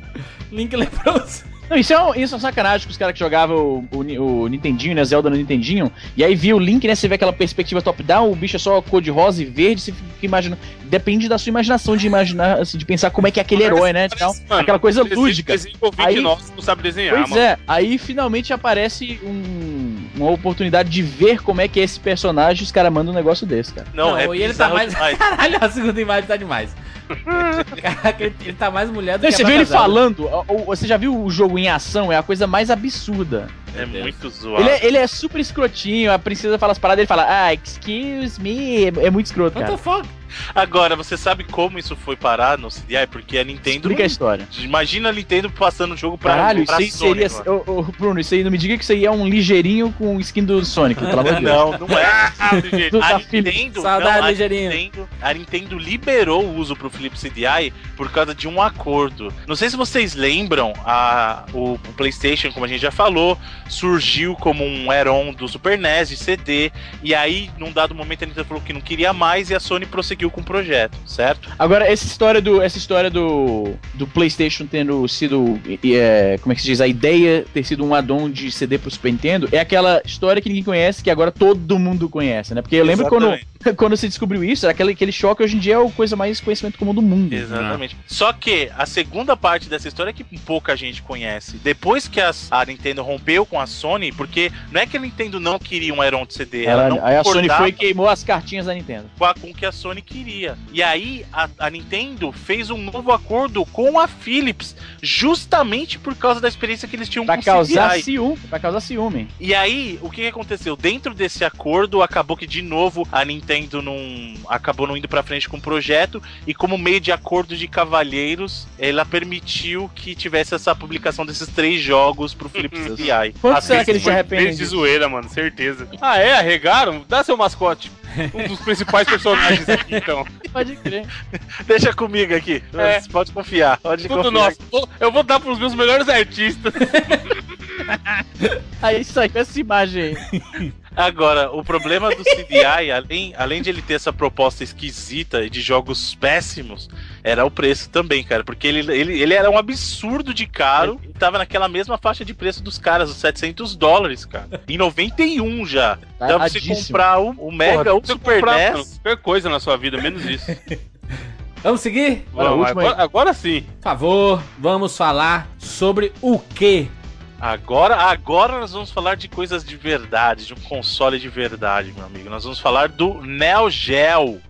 Link leproso. Não, isso é, um, isso é um sacanagem com os caras que jogavam o, o, o Nintendinho, né? Zelda no Nintendinho. E aí via o Link, né? Você vê aquela perspectiva top-down, o bicho é só cor de rosa e verde, você fica imaginando. Depende da sua imaginação de imaginar, assim, de pensar como é que é aquele herói, né? e tal. Mano, Aquela coisa lúdica. Aí- que nós não sabe desenhar, Pois mano. é, aí finalmente aparece um- uma oportunidade de ver como é que é esse personagem e os caras mandam um negócio desse, cara. Não, é e ele tá mais. demais. Caralho, a segunda imagem tá demais. Caraca, ele, ele tá mais mulher do Não, que você viu ele falando, você já viu o jogo em ação? É a coisa mais absurda. É Deus. muito zoado. Ele é, ele é super escrotinho, a princesa fala as paradas, ele fala, ah, excuse me, é, é muito escroto, What cara. the fuck? Agora, você sabe como isso foi parar no CDI? Porque a Nintendo. Explica a história. Imagina a Nintendo passando o jogo pra, Caralho, isso pra aí Sony seria. Ô, ô, Bruno, isso aí não me diga que isso aí é um ligeirinho com skin do Sonic, pelo amor de Deus. Não, não é. Do- A da Philips. Nintendo, Saudade, não, a, ligeirinho. Nintendo, a Nintendo liberou o uso pro Philips CDI por causa de um acordo. Não sei se vocês lembram, a, o, o PlayStation, como a gente já falou, surgiu como um add-on do Super NES de CD. E aí, num dado momento, a Nintendo falou que não queria mais e a Sony prosseguiu com o projeto, certo? Agora, essa história do, essa história do, do PlayStation tendo sido, e, é, como é que se diz, a ideia ter sido um add-on de CD pro Super Nintendo, é aquela história que ninguém conhece, que agora todo mundo conhece, né? Porque eu lembro Exatamente. quando se descobriu isso, era aquele, aquele choque, hoje em dia é a coisa mais conhecimento comum do mundo. Exatamente. Só que a segunda parte dessa história é que pouca gente conhece. Depois que as- a Nintendo rompeu com a Sony, porque não é que a Nintendo não queria um Aeron de CD, ela, Ela- não aí a Sony foi e queimou as cartinhas da Nintendo. com a- com o que a Sony queria. E aí a, a Nintendo fez um novo acordo com a Philips, justamente por causa da experiência que eles tinham Pra com o causar CDI. ciúme, pra causar ciúme. E aí, o que que aconteceu? Dentro desse acordo, acabou que de novo a Nintendo não acabou não indo pra frente com o projeto e como meio de acordo de cavalheiros, ela permitiu que tivesse essa publicação desses três jogos pro Philips CDI. Quanto Assim, será que eles se arrependem bem de zoeira, mano, certeza. Ah, é? Arregaram? Dá seu mascote. Um dos principais personagens aqui, então. Pode crer. Deixa comigo aqui. É. Pode confiar. Pode Tudo confiar. nosso. Eu vou dar pros meus melhores artistas. Aí isso aí, essa imagem aí. Agora, o problema do CDI, além, além de ele ter essa proposta esquisita e de jogos péssimos, era o preço também, cara. Porque ele, ele, ele era um absurdo de caro e tava naquela mesma faixa de preço dos caras, os 700 dólares, cara. Em 91 já. Tá Dá pra você erradíssimo. comprar o, o Mega, Porra, o você Super comprar, NES. Qualquer coisa na sua vida, menos isso. Vamos seguir? Vamos, agora, agora sim. Por favor, vamos falar sobre o quê? Agora, agora nós vamos falar de coisas de verdade, de um console de verdade, meu amigo. Nós vamos falar do Neo Geo.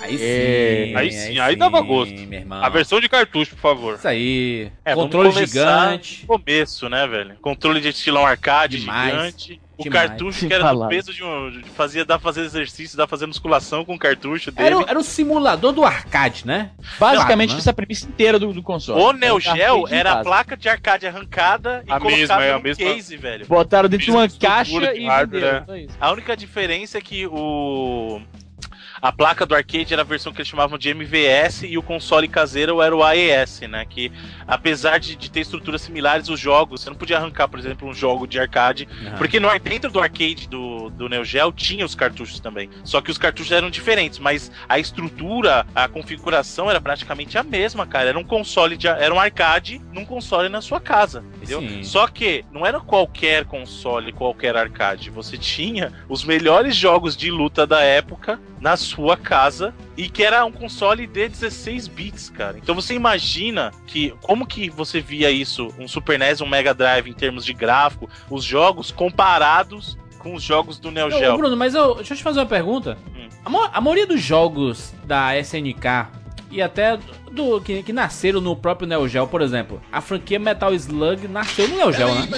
Aí É, sim. aí sim, aí dava gosto. Meu irmão. A versão de cartucho, por favor. Isso aí. É, Controle gigante. no Começo, né, velho? Controle de estilão arcade Demais. gigante. O Demais. cartucho que era do peso de um. de Fazia, dá pra fazer exercício, dá pra fazer musculação com o cartucho dele. Era, o- era o simulador do arcade, né? Basicamente, Claro, né? essa é a premissa inteira do, do console. O Neo Geo era a placa de arcade arrancada e A colocada mesma, é a mesma- case, velho. Botaram dentro de uma caixa de e hardware, venderam. é. só isso. A única diferença é que o. A placa do arcade era a versão que eles chamavam de MVS e o console caseiro era o AES, né? Que apesar de, de ter estruturas similares, os jogos, você não podia arrancar, por exemplo, um jogo de arcade Porque no, dentro do arcade do, do Neo Geo tinha os cartuchos também. Só que os cartuchos eram diferentes, mas a estrutura, a configuração era praticamente a mesma, cara. Era um console, de, era um arcade num console na sua casa, entendeu? Sim. Só que não era qualquer console, qualquer arcade. Você tinha os melhores jogos de luta da época na sua casa e que era um console de 16 bits, cara. Então você imagina que como que você via isso, um Super NES, um Mega Drive em termos de gráfico, os jogos comparados com os jogos do Neo Ô, Geo. Bruno, mas eu, deixa eu te fazer uma pergunta. Hum. A, ma- a maioria dos jogos da SNK e até do que, que nasceram no próprio Neo Geo, por exemplo. A franquia Metal Slug nasceu no Neo Geo, né?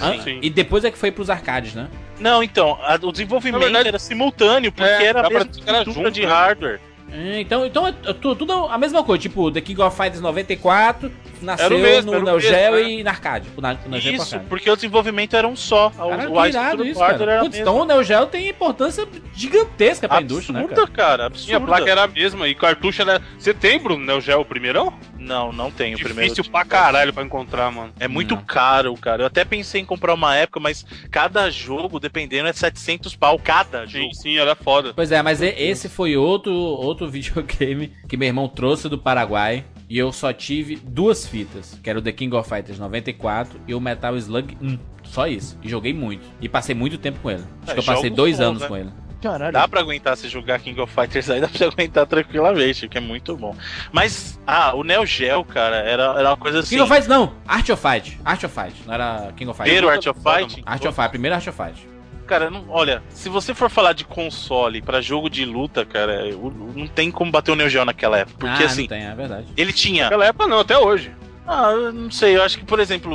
Ah, Sim. E depois é que foi pros arcades, né? Não, então, a- o desenvolvimento verdade- era simultâneo, porque É, era a mesma estrutura de né? hardware. É, Então, então é tu- tudo a mesma coisa, tipo, The King of Fighters 94 nasceu Era o mesmo, no o Neo Geo né? e na arcade. Na, pro Isso, arcade. porque o desenvolvimento era um só. O, Caralho, o que a irado estrutura isso, cara. era Putz, então o Neo Geo tem importância gigantesca pra indústria, né, absurda, cara? cara, Sim, absurda. a placa era a mesma. E cartucho era. Você tem, Bruno, Neo Geo primeirão? Não, não tem o primeiro. Difícil pra caralho pra encontrar, mano. É muito Não. caro, cara. Eu até pensei em comprar uma época, mas cada jogo, dependendo, é 700 pau cada jogo. Sim, sim, era foda. Pois é, mas esse foi outro, outro videogame que meu irmão trouxe do Paraguai. E eu só tive duas fitas, que era o The King of Fighters 94 e o Metal Slug 1. Só isso. E joguei muito. E passei muito tempo com ele. Acho É, que eu passei dois bons, anos né? com ele. Caralho. Dá pra aguentar se jogar King of Fighters aí, dá pra aguentar tranquilamente, que é muito bom. Mas, ah, o Neo Geo, cara, era, era uma coisa assim. King of Fighters não, Art of Fight. Art of Fight, não era King of Fighters. Primeiro Art of Fight. Art of Fight, primeiro Art of Fight. Cara, não- olha, se você for falar de console pra jogo de luta, cara, eu- não tem como bater o Neo Geo naquela época. Porque ah, assim, não tem, é verdade. ele tinha. Naquela época não, até hoje. Ah, eu não sei, eu acho que, por exemplo,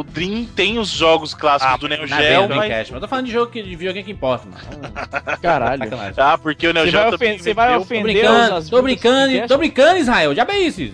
o Dream tem os jogos clássicos Ah, do Neo Geo, mas. Dreamcast, mas eu tô falando de jogo que, de videogame que importa, mano. Caralho. Ah, porque o Neo Você Geo vai, também ofen- você vai vendeu- Tô ofender brincando, tô brincando, tô brincando, Israel. Já bem isso.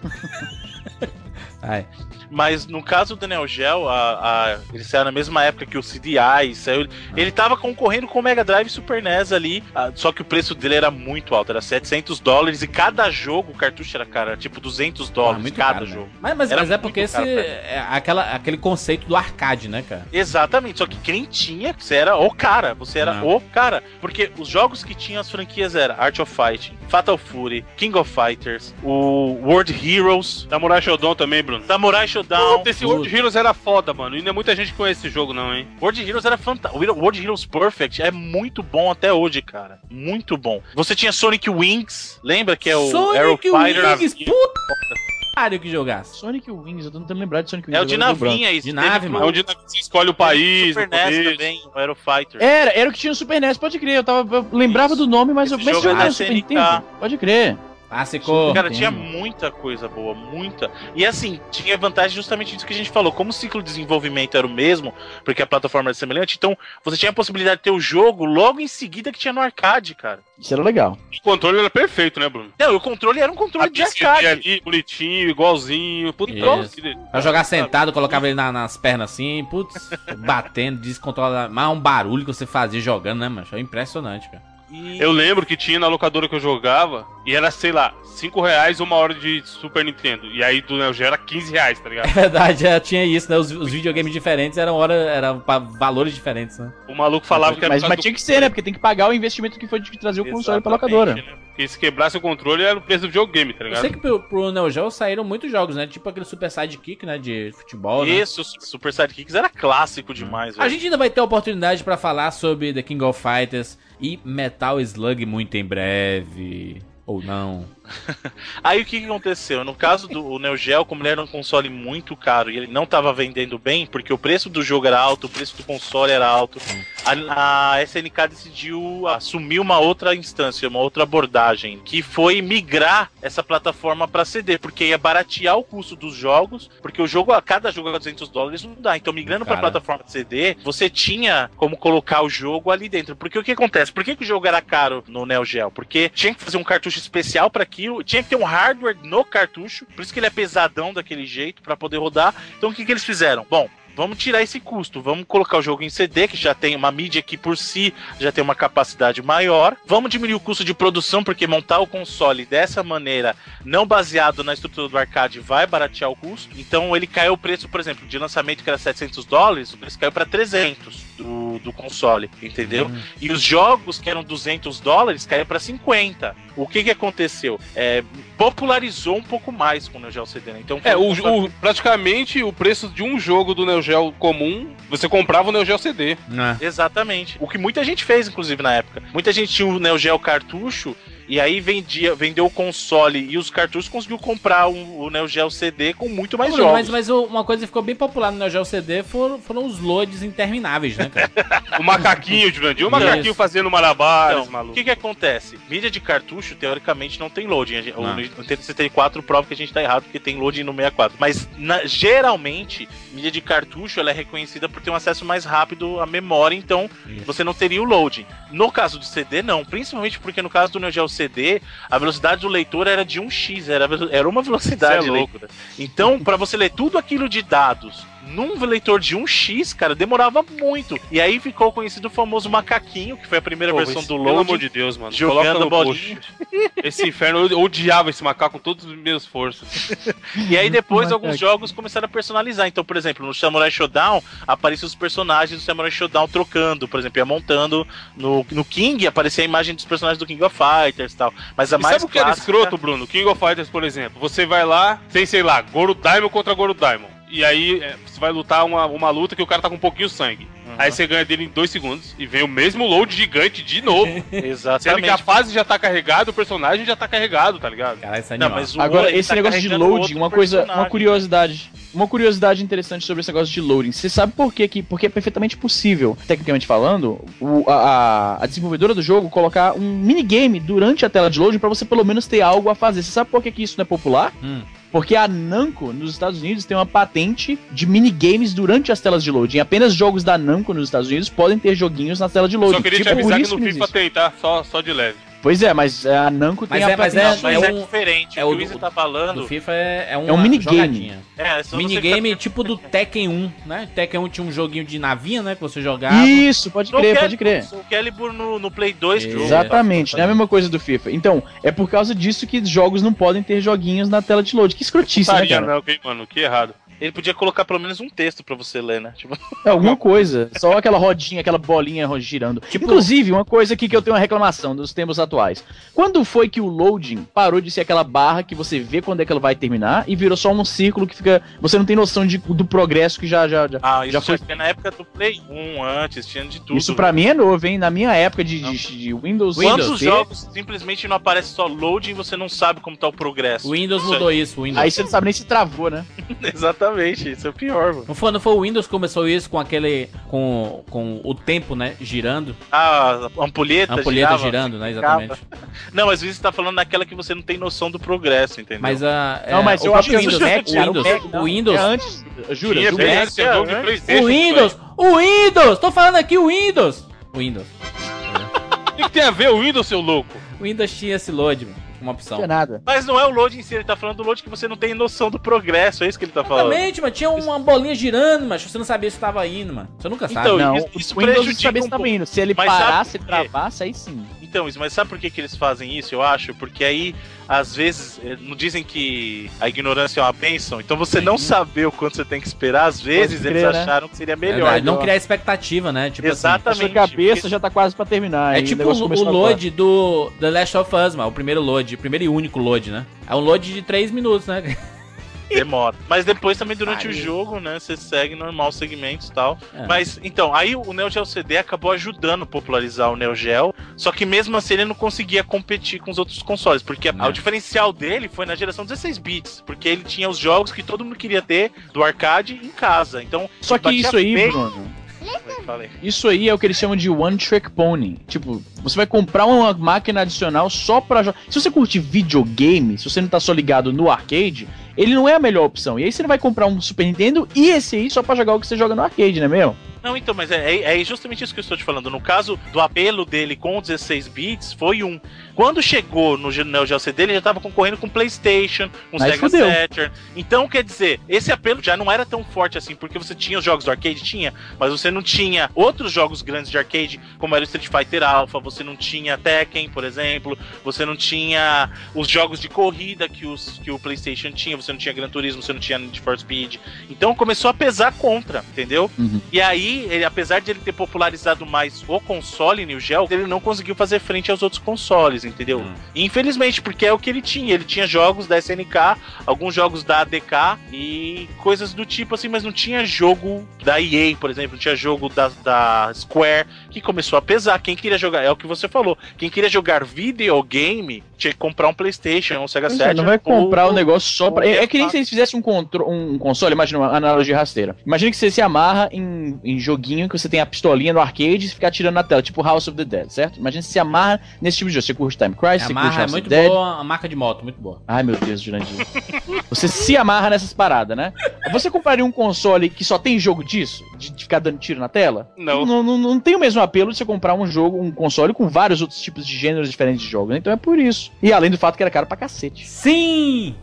Ai. Mas no caso do Neo Geo, a, a, ele saiu na mesma época que o CDI, saiu, ele tava concorrendo com o Mega Drive e Super NES ali, ah, só que o preço dele era muito alto, era 700 dólares e cada jogo, o cartucho era cara, tipo 200 Ah, dólares muito cada caro, né? jogo. Mas, mas, mas é porque esse, é aquela, aquele conceito do arcade, né, cara? Exatamente, só que quem tinha, você era o cara, você era Não. o cara, porque os jogos que tinham as franquias era Art of Fighting, Fatal Fury, King of Fighters, o World Heroes, Samurai Shodown também, Bruno. Samurai Shodown, Puta, esse World Heroes era foda, mano. E não é muita gente que conhece esse jogo, não, hein? World Heroes era fantástico. World Heroes Perfect é muito bom até hoje, cara. Muito bom. Você tinha Sonic Wings, lembra que é o Arrow Sonic Fighter? Wings, puta pariu que jogasse. Sonic Wings, eu tô tentando lembrar de Sonic Wings. É o de eu navinha isso. De nave, pro- É onde você escolhe o país, Super o NES também, o Aero Fighter. Era, era o que tinha no Super NES, pode crer. Eu, tava, eu lembrava Isso. do nome, mas eu Esse mas jogo é Super. Nintendo. Pode crer. Clássico. Cara, Entendo. tinha muita coisa boa, muita. E assim, tinha vantagem justamente disso que a gente falou. Como o ciclo de desenvolvimento era o mesmo, porque a plataforma era semelhante, então você tinha a possibilidade de ter o jogo logo em seguida que tinha no arcade, cara. Isso era legal. O controle era perfeito, né, Bruno? Não, o controle era um controle de PCB arcade. ali, bonitinho, igualzinho. Que- Pra jogar sentado, colocava ele na- nas pernas assim, putz, batendo, descontrolado. Mas um barulho que você fazia jogando, né, mano? É impressionante, cara. E- Eu lembro que tinha na locadora que eu jogava e era, sei lá, 5 reais uma hora de Super Nintendo. E aí do Neo Geo era 15 reais, tá ligado? É verdade, já tinha isso, né? Os, os videogames diferentes eram hora, eram pra valores diferentes, né? O maluco falava que era Mas, mas causa tinha que ser, né? Porque tem que pagar o investimento que foi de trazer o console pra locadora. né? Que se quebrasse o controle era o preço do videogame, tá Eu ligado? sei que pro, pro Neo Geo saíram muitos jogos, né? Tipo aquele Super Sidekick, né? De futebol, né? Isso, o Super Sidekicks era clássico demais, A velho. gente ainda vai ter a oportunidade pra falar sobre The King of Fighters e Metal Slug muito em breve. Ou não. Aí o que, que aconteceu? No caso do Neo Geo, como ele era um console muito caro e ele não estava vendendo bem, porque o preço do jogo era alto, o preço do console era alto, a, a SNK decidiu assumir uma outra instância, uma outra abordagem, que foi migrar essa plataforma para CD, porque ia baratear o custo dos jogos, porque o jogo, a cada jogo a 200 dólares não dá. Então, migrando para a plataforma de CD, você tinha como colocar o jogo ali dentro. Porque o que acontece? Por que, que o jogo era caro no Neo Geo? Porque tinha que fazer um cartucho especial para aquilo, tinha que ter um hardware no cartucho, por isso que ele é pesadão daquele jeito para poder rodar. Então o que, que eles fizeram? Bom, vamos tirar esse custo, vamos colocar o jogo em CD, que já tem uma mídia que por si já tem uma capacidade maior. Vamos diminuir o custo de produção, porque montar o console dessa maneira, não baseado na estrutura do arcade, vai baratear o custo. Então ele caiu o preço, por exemplo, de lançamento que era 700 dólares, o preço caiu para 300 do, do console, entendeu? E os jogos que eram 200 dólares caíram para 50. O que que aconteceu? É, popularizou um pouco mais com o Neo Geo CD, né? Então É, o, console- o- praticamente o preço de um jogo do Neo Geo comum, você comprava o Neo Geo CD. Né? Exatamente. O que muita gente fez, inclusive, na época. Muita gente tinha o Neo Geo cartucho E aí vendia, vendeu o console e os cartuchos conseguiu comprar o, o Neo Geo CD com muito mais Bruno, jogos. mas, mas o- uma coisa que ficou bem popular no Neo Geo CD foram, foram os loads intermináveis, né, cara? O macaquinho, Jurandir. O Isso. macaquinho fazendo malabares, Então, o maluco. que que acontece? Mídia de cartucho, teoricamente, não tem loading. A gente- O Não. Nintendo 64 prova que a gente tá errado porque tem loading no 64. Mas, na- geralmente, mídia de cartucho ela é reconhecida por ter um acesso mais rápido à memória, então Isso. você não teria o loading. No caso do CD, não. Principalmente porque no caso do Neo Geo CD, a velocidade do leitor era de 1x, era, era uma velocidade é de louco. leitura. Então, pra você ler tudo aquilo de dados num leitor de 1x, cara, demorava muito. E aí ficou conhecido o famoso macaquinho, que foi a primeira Pô, versão esse- do Pelo amor de Deus, mano. jogando bolinha. Esse inferno, eu odiava esse macaco com todas as minhas forças. E aí depois alguns jogos começaram a personalizar. Então, por exemplo, no Samurai Showdown apareciam os personagens do Samurai Showdown trocando. Por exemplo, ia montando. No, no King aparecia a imagem dos personagens do King of Fighters e tal. Mas a E mais sabe o que era clássica- escroto, Bruno? King of Fighters, por exemplo. Você vai lá, tem, sei lá, Goro Daimon contra Goro Daimon. E aí é, você vai lutar uma, uma luta que o cara tá com um pouquinho de sangue. Uhum. Aí você ganha dele em dois segundos e vem o mesmo load gigante de novo. Sendo que a Exatamente. fase já tá carregada, o personagem já tá carregado, tá ligado? Caralho, isso é Não, animal. mas o Agora, esse tá negócio de outro uma coisa, uma personagem. curiosidade. Uma curiosidade interessante sobre esse negócio de loading. Você sabe por quê? que Porque é perfeitamente possível, tecnicamente falando, o- a, a- desenvolvedora do jogo colocar um minigame durante a tela de loading pra você pelo menos ter algo a fazer. Você sabe por que, que isso não é popular? Hum. Porque a Namco, nos Estados Unidos, tem uma patente de minigames durante as telas de loading. Apenas jogos da Namco nos Estados Unidos podem ter joguinhos na tela de loading. Só queria te Tipo, por avisar que no FIFA tem, tá? Só, só de leve. Pois é, mas a Namco tem Mas a é- mas é- Mas é, um- diferente. é o o que o do- Izzy tá Do falando. FIFA é, é, uma É um minigame. É, Minigame fica- tipo do Tekken 1, né? Tekken 1 tinha um joguinho de navinha, né? Que você jogava. Isso, pode crer, pode crer. O Calibur no, no Play 2 Exato. jogo. Exatamente, não é a mesma coisa do FIFA. Então, é por causa disso que jogos não podem ter joguinhos na tela de load. Que escrotice, né, cara? não, que, mano, que errado. Ele podia colocar pelo menos um texto pra você ler, né? Tipo, É alguma coisa. Só aquela rodinha, aquela bolinha girando. Inclusive, uma coisa aqui que eu tenho uma reclamação dos tempos atuais. Quando foi que o loading parou de ser aquela barra que você vê quando é que ela vai terminar e virou só um círculo que fica. Você não tem noção de- do progresso que já. já, já. ah, isso Já foi- na época do Play 1 antes, tinha de tudo. Isso pra mim é novo, hein? Na minha época de, de, de Windows. Quantos XP, jogos simplesmente não aparece só loading e você não sabe como tá o progresso? O Windows mudou isso, Windows. Aí você não sabe nem se travou, né? Exatamente, isso é o pior, mano. Não foi, não foi o Windows que começou isso com aquele. com, com o tempo, né? Girando. Ah, a ampulheta, A ampulheta girava. girando, né? Exatamente. Não, mas isso tá falando naquela que você não tem noção do progresso, entendeu? Mas a. Não, mas o eu acho que é Windows, o Mac, o Windows, o Mac, o. Windows, É antes. Jura, Tinha é, é, o Windows, o Windows, tô falando aqui o Windows. O Windows. O que, que tem a ver o Windows, seu louco? O Windows tinha esse load, mano, uma opção. Não tinha nada. Mas não é o load em si, ele tá falando do load que você não tem noção do progresso, é isso que ele tá falando. Exatamente, mano. Tinha uma bolinha girando, mas você não sabia se tava indo, mano. Você nunca sabe. Então, Não, isso- isso o Windows não prejudica sabia se um tava pouco. indo. Se ele Mas parasse, travasse, aí sim. Então, isso, mas sabe por que, que eles fazem isso, eu acho? Porque aí, às vezes, eh, não dizem que a ignorância é uma bênção, então você não saber o quanto você tem que esperar, às vezes crer, eles né? acharam que seria melhor. Verdade, não então. criar expectativa, né? Tipo assim. A Exatamente. sua cabeça porque- já tá quase pra terminar. É tipo o, o load do The Last of Us, mano. O primeiro load, o primeiro e único load, né? É um load de 3 minutos, né? Demora. Mas depois também durante Ai. o jogo, né, você segue normal os segmentos e tal. É. Mas, então, aí o Neo Geo CD acabou ajudando a popularizar o Neo Geo, só que mesmo assim ele não conseguia competir com os outros consoles, porque a- É. o diferencial dele foi na geração 16 bits, porque ele tinha os jogos que todo mundo queria ter do arcade em casa. Então, Só que isso aí, bem- Bruno. Isso aí é o que eles chamam de One Trick Pony. Tipo, você vai comprar uma máquina adicional só pra jogar. Se você curte videogame, se você não tá só ligado no arcade, ele não é a melhor opção. E aí você vai comprar um Super Nintendo e esse aí só pra jogar o que você joga no arcade, não é mesmo? Não, então, mas é, é- é justamente isso que eu estou te falando. No caso do apelo dele com 16 bits, foi um. Quando chegou no Neo Geo CD, ele já estava concorrendo com PlayStation, com Aí Sega fudeu. Saturn. Então, quer dizer, esse apelo já não era tão forte assim, porque você tinha os jogos do arcade, tinha, mas você não tinha outros jogos grandes de arcade, como era o Street Fighter Alpha, você não tinha Tekken, por exemplo, você não tinha os jogos de corrida que, os, que o PlayStation tinha, você não tinha Gran Turismo, você não tinha Need for Speed. Então começou a pesar contra, entendeu? Uhum. E aí, ele, apesar de ele ter popularizado mais o console New Geo, ele não conseguiu fazer frente aos outros consoles. Entendeu? Hum. Infelizmente, porque é o que ele tinha. Ele tinha jogos da SNK, alguns jogos da ADK e coisas do tipo assim, mas não tinha jogo da EA, por exemplo, não tinha jogo da, da Square, que começou a pesar. Quem queria jogar, é o que você falou, quem queria jogar videogame tinha que comprar um PlayStation, um Sega Pois 7. é, não vai comprar ou- o negócio só pra. É, é que nem se eles fizessem um, contro- um console, imagina uma analogia rasteira. Imagina que você se amarra em, em joguinho que você tem a pistolinha no arcade e fica atirando na tela, tipo House of the Dead, certo? Imagina que você se amarra nesse tipo de jogo. Você curte Time Crisis, A você curte é House of muito the Dead. boa, a marca de moto, muito boa. Ai meu Deus, Jurandir. você se amarra nessas paradas, né? Você compraria um console que só tem jogo disso? De, de ficar dando tiro na tela? Não. Não, não, não tem o mesmo apelo de você comprar um jogo, um console com vários outros tipos de gêneros diferentes de jogos. né? Então é por isso. E além do fato que era caro pra cacete. Sim!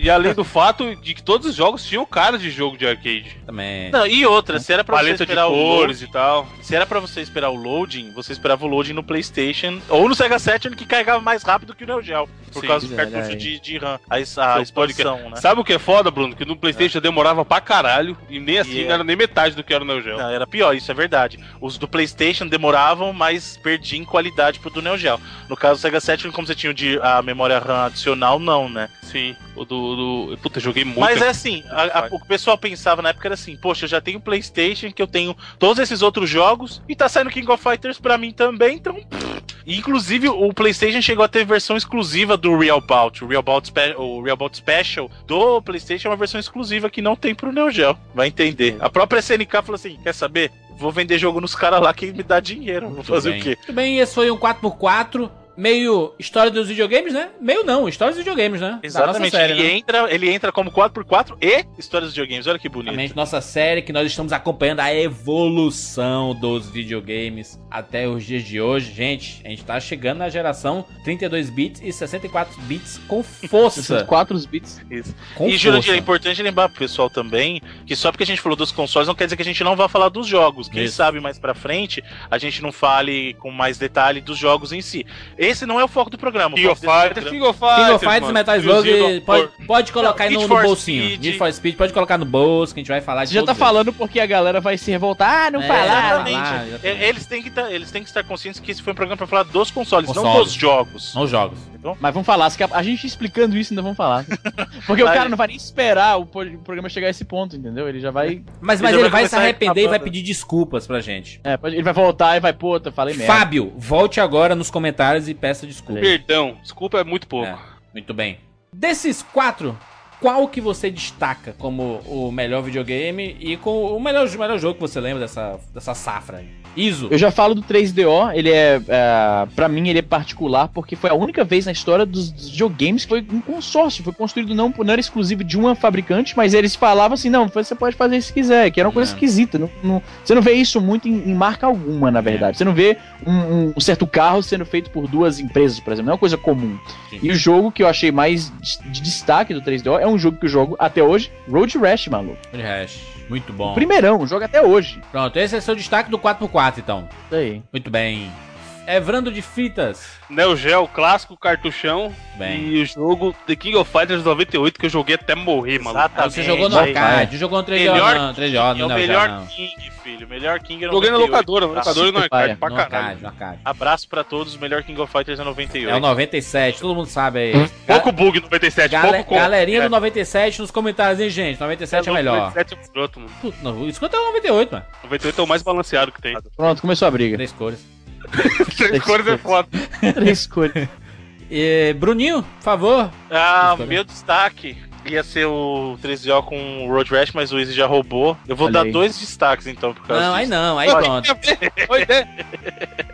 E além do fato de que todos os jogos tinham cara de jogo de arcade. Também. Não, e outra, se era pra você Paleta de esperar o cores loading, e tal. se era pra você esperar o loading, você esperava o loading no PlayStation ou no Sega Saturn que carregava mais rápido que o Neo Geo, por Sim, causa do verdade. cartucho de, de RAM, a, a expansão, né? Sabe o que é foda, Bruno? Que no Playstation demorava pra caralho e nem assim E não é. era nem metade do que era o Neo Geo. Não, era pior, isso é verdade. Os do PlayStation demoravam, mas perdiam em qualidade pro do Neo Geo. No caso do Sega Saturn, como você tinha de, a memória RAM adicional, não, né? Sim, o do, do. Puta, eu joguei muito. Mas é assim, a- a- o que o pessoal pensava na época era assim, poxa, eu já tenho PlayStation, que eu tenho todos esses outros jogos, e tá saindo King of Fighters pra mim também, então. Inclusive, o PlayStation chegou a ter versão exclusiva do Real Bout. O Real Bout, Spe- o Real Bout Special do PlayStation é uma versão exclusiva que não tem pro Neo Geo. Vai entender. A própria SNK falou assim: quer saber? Vou vender jogo nos caras lá que me dá dinheiro. Vou fazer bem. o quê? Muito bem, esse foi um 4x4, meio história dos videogames, né? Meio não, história dos videogames, né? Exatamente. série, ele, né? entra, ele entra como 4x4 e histórias de videogames. Olha que bonito. Exatamente, nossa série que nós estamos acompanhando a evolução dos videogames até os dias de hoje. Gente, a gente tá chegando na geração 32 bits e 64 bits com força. 4 bits. Isso. Com e, Jurandir, é importante lembrar pro pessoal também que só porque a gente falou dos consoles não quer dizer que a gente não vai falar dos jogos. Quem Isso. sabe mais pra frente a gente não fale com mais detalhe dos jogos em si. Esse não é o foco do programa. King of Fighters, King of Fighters. Metal Slug pode, pode colocar aí Não, no, no bolsinho. Speed. Need for Speed pode colocar no bolso que a gente vai falar de já tá falando porque a galera vai se revoltar. Ah, não É, falaram. exatamente. Eles têm, que tá- eles têm que estar conscientes que esse foi um programa pra falar dos consoles, não Consoles. dos jogos. Não jogos. Mas vamos falar, a, gente explicando isso ainda vamos falar. Porque o cara não vai nem esperar o, programa chegar a esse ponto, entendeu? Ele já vai. Mas, Ele mas já ele vai vai se arrepender e vai pedir desculpas pra gente. É, ele vai voltar e vai, pô, eu falei merda. Fábio, volte agora nos comentários e peça desculpas. Perdão, desculpa, é muito pouco. É, muito bem. Desses quatro, qual que você destaca como o melhor videogame e com o melhor, o melhor jogo que você lembra dessa, dessa safra? Iso. Eu já falo do 3DO, ele é, é. Pra mim, ele é particular porque foi a única vez na história dos, dos videogames que foi um consórcio. Foi construído não, não era exclusivo de uma fabricante, mas eles falavam assim: não, você pode fazer se quiser, que era uma coisa É. esquisita. Não, não- você não vê isso muito em, em marca alguma, na verdade. Você não vê um, um certo carro sendo feito por duas empresas, por exemplo. Não é uma coisa comum. Sim. E o jogo que eu achei mais de, de destaque do 3DO é um jogo que eu jogo até hoje, Road Rash, maluco. De hash. Muito bom. Primeirão, o jogo até hoje. Pronto, esse é seu destaque do 4x4, então. Isso aí. Muito bem. Evrando de Fitas. Neo Geo, clássico, cartuchão. Bem. E o jogo The King of Fighters 98 que eu joguei até morrer, maluco. Ah, Exatamente. você jogou no arcade, jogou no 3DO Melhor não, 3DO É não, o não, melhor não. King, filho. Melhor King é Joguei na 98, locadora, na tá? locadora e no arcade, pra No caralho. arcade, no arcade. Abraço pra todos, o melhor King of Fighters é 98. É o 97, todo mundo sabe aí. Pouco bug 97, Gale- pouco galerinha É, do 97 nos comentários, hein, gente? 97 é, melhor. 97 é um escroto, mano. Puta, não, Escuta é o 98, mano. 98 é o mais balanceado que tem. Pronto, começou a briga. Três cores. Três cores é foda. Três cores. E, Bruninho, por favor. Ah, meu destaque ia ser o 3DO com o Road Rash, mas o Easy já roubou. Eu vou Olha dar aí. dois destaques então, por causa Não, aí disso. não, aí pronto. Oi, é.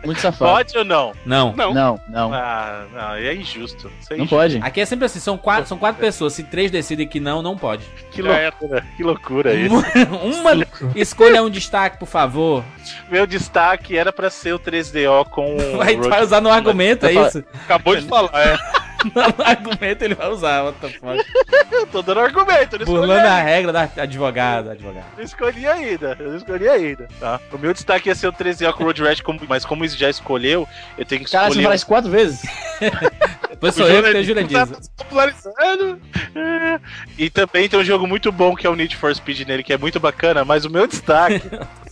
Muito safado. Pode ou não? Não. Não. Não, não. Ah, não, é injusto. Isso é Não injusto. pode. Aqui é sempre assim, são quatro, são quatro pessoas. Se três decidem que não, não pode. Que era. loucura, que loucura isso. Uma, escolha um destaque, por favor. Meu destaque era pra ser o 3DO com o Vai, Road vai usar no argumento, é isso? Acabou de falar, é. Argumento ele vai usar. What the fuck? Eu tô dando argumento, eu não escolhi Burlando a ainda. regra da advogada. advogada. Eu não escolhi ainda, eu não escolhi ainda, tá? O meu destaque ia ser o 13 com o Road Rash, mas como o Izzy já escolheu, eu tenho que Cara, você escolher... fala isso quatro vezes? Depois sou eu que tenho Jurandir. Tá popularizando. E também tem um jogo muito bom que é o Need for Speed nele, que é muito bacana, mas o meu destaque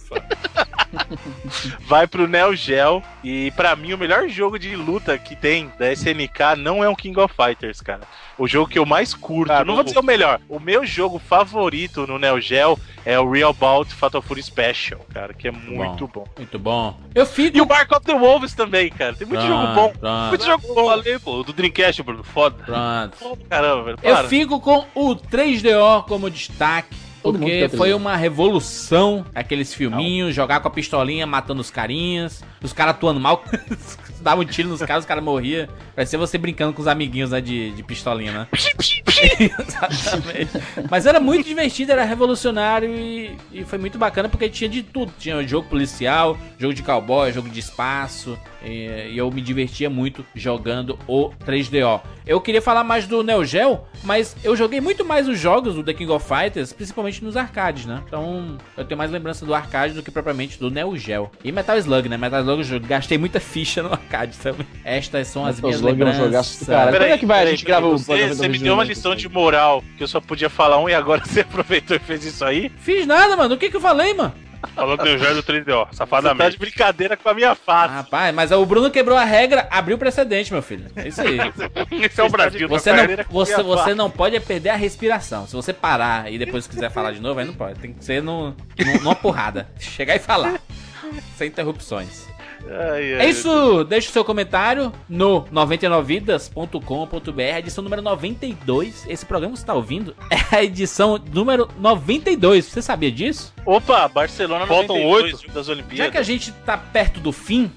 vai pro Neo Geo. E pra mim, o melhor jogo de luta que tem da SNK não é um King of Fighters, cara. O jogo que eu mais curto, Cara, não vou o- dizer o melhor, o meu jogo favorito no Neo Geo é o Real Bout Fatal Fury Special, cara, que é muito bom. Muito bom. Eu fico. E o Bark of the Wolves também, cara. Tem muito jogo bom. Pronto, Muito jogo bom. falei, pô, do Dreamcast, Bruno, foda. pronto. Pô, Caramba, velho. Eu Para. fico com o 3DO como destaque. Todo Porque foi 3DO. uma revolução aqueles filminhos, jogar com a pistolinha, matando os carinhas, os caras atuando mal, dava um tiro nos caras, os caras morriam. Parecia você brincando com os amiguinhos né, de, de pistolinha, né? Exatamente. Mas era muito divertido, era revolucionário e, e foi muito bacana porque tinha de tudo. Tinha jogo policial, jogo de cowboy, jogo de espaço. E, e eu me divertia muito jogando o 3DO. Eu queria falar mais do Neo Geo, mas eu joguei muito mais os jogos do The King of Fighters, principalmente nos arcades, né? Então eu tenho mais lembrança do arcade do que propriamente do Neo Geo. E Metal Slug, né? Metal Slug eu gastei muita ficha no arcade também. Estas são as Metal minhas Slug é lembranças. caralho. Quando é que vai? A gente grava o você, você me deu uma lição de moral que eu só podia falar um e agora você aproveitou e fez isso aí. Fiz nada, mano. O que que eu falei, mano? Falou que eu jogo do 3DO, Você tá de safadamente. brincadeira com a minha face. Rapaz, mas o Bruno quebrou a regra, abriu o precedente, meu filho. É isso aí. Esse é o Brasil, Você tá não, você, você não pode é perder a respiração. Se você parar e depois quiser falar de novo, aí não pode. Tem que ser no, no- numa porrada. Chegar e falar. Sem interrupções. Ai, ai, É isso. Deixa o seu comentário no 99vidas.com.br, edição número 92. Esse programa que você tá ouvindo é a edição número 92. Você sabia disso? Opa, Barcelona Faltam 92, oito. jogo das Olimpíadas. Já que a gente tá perto do fim,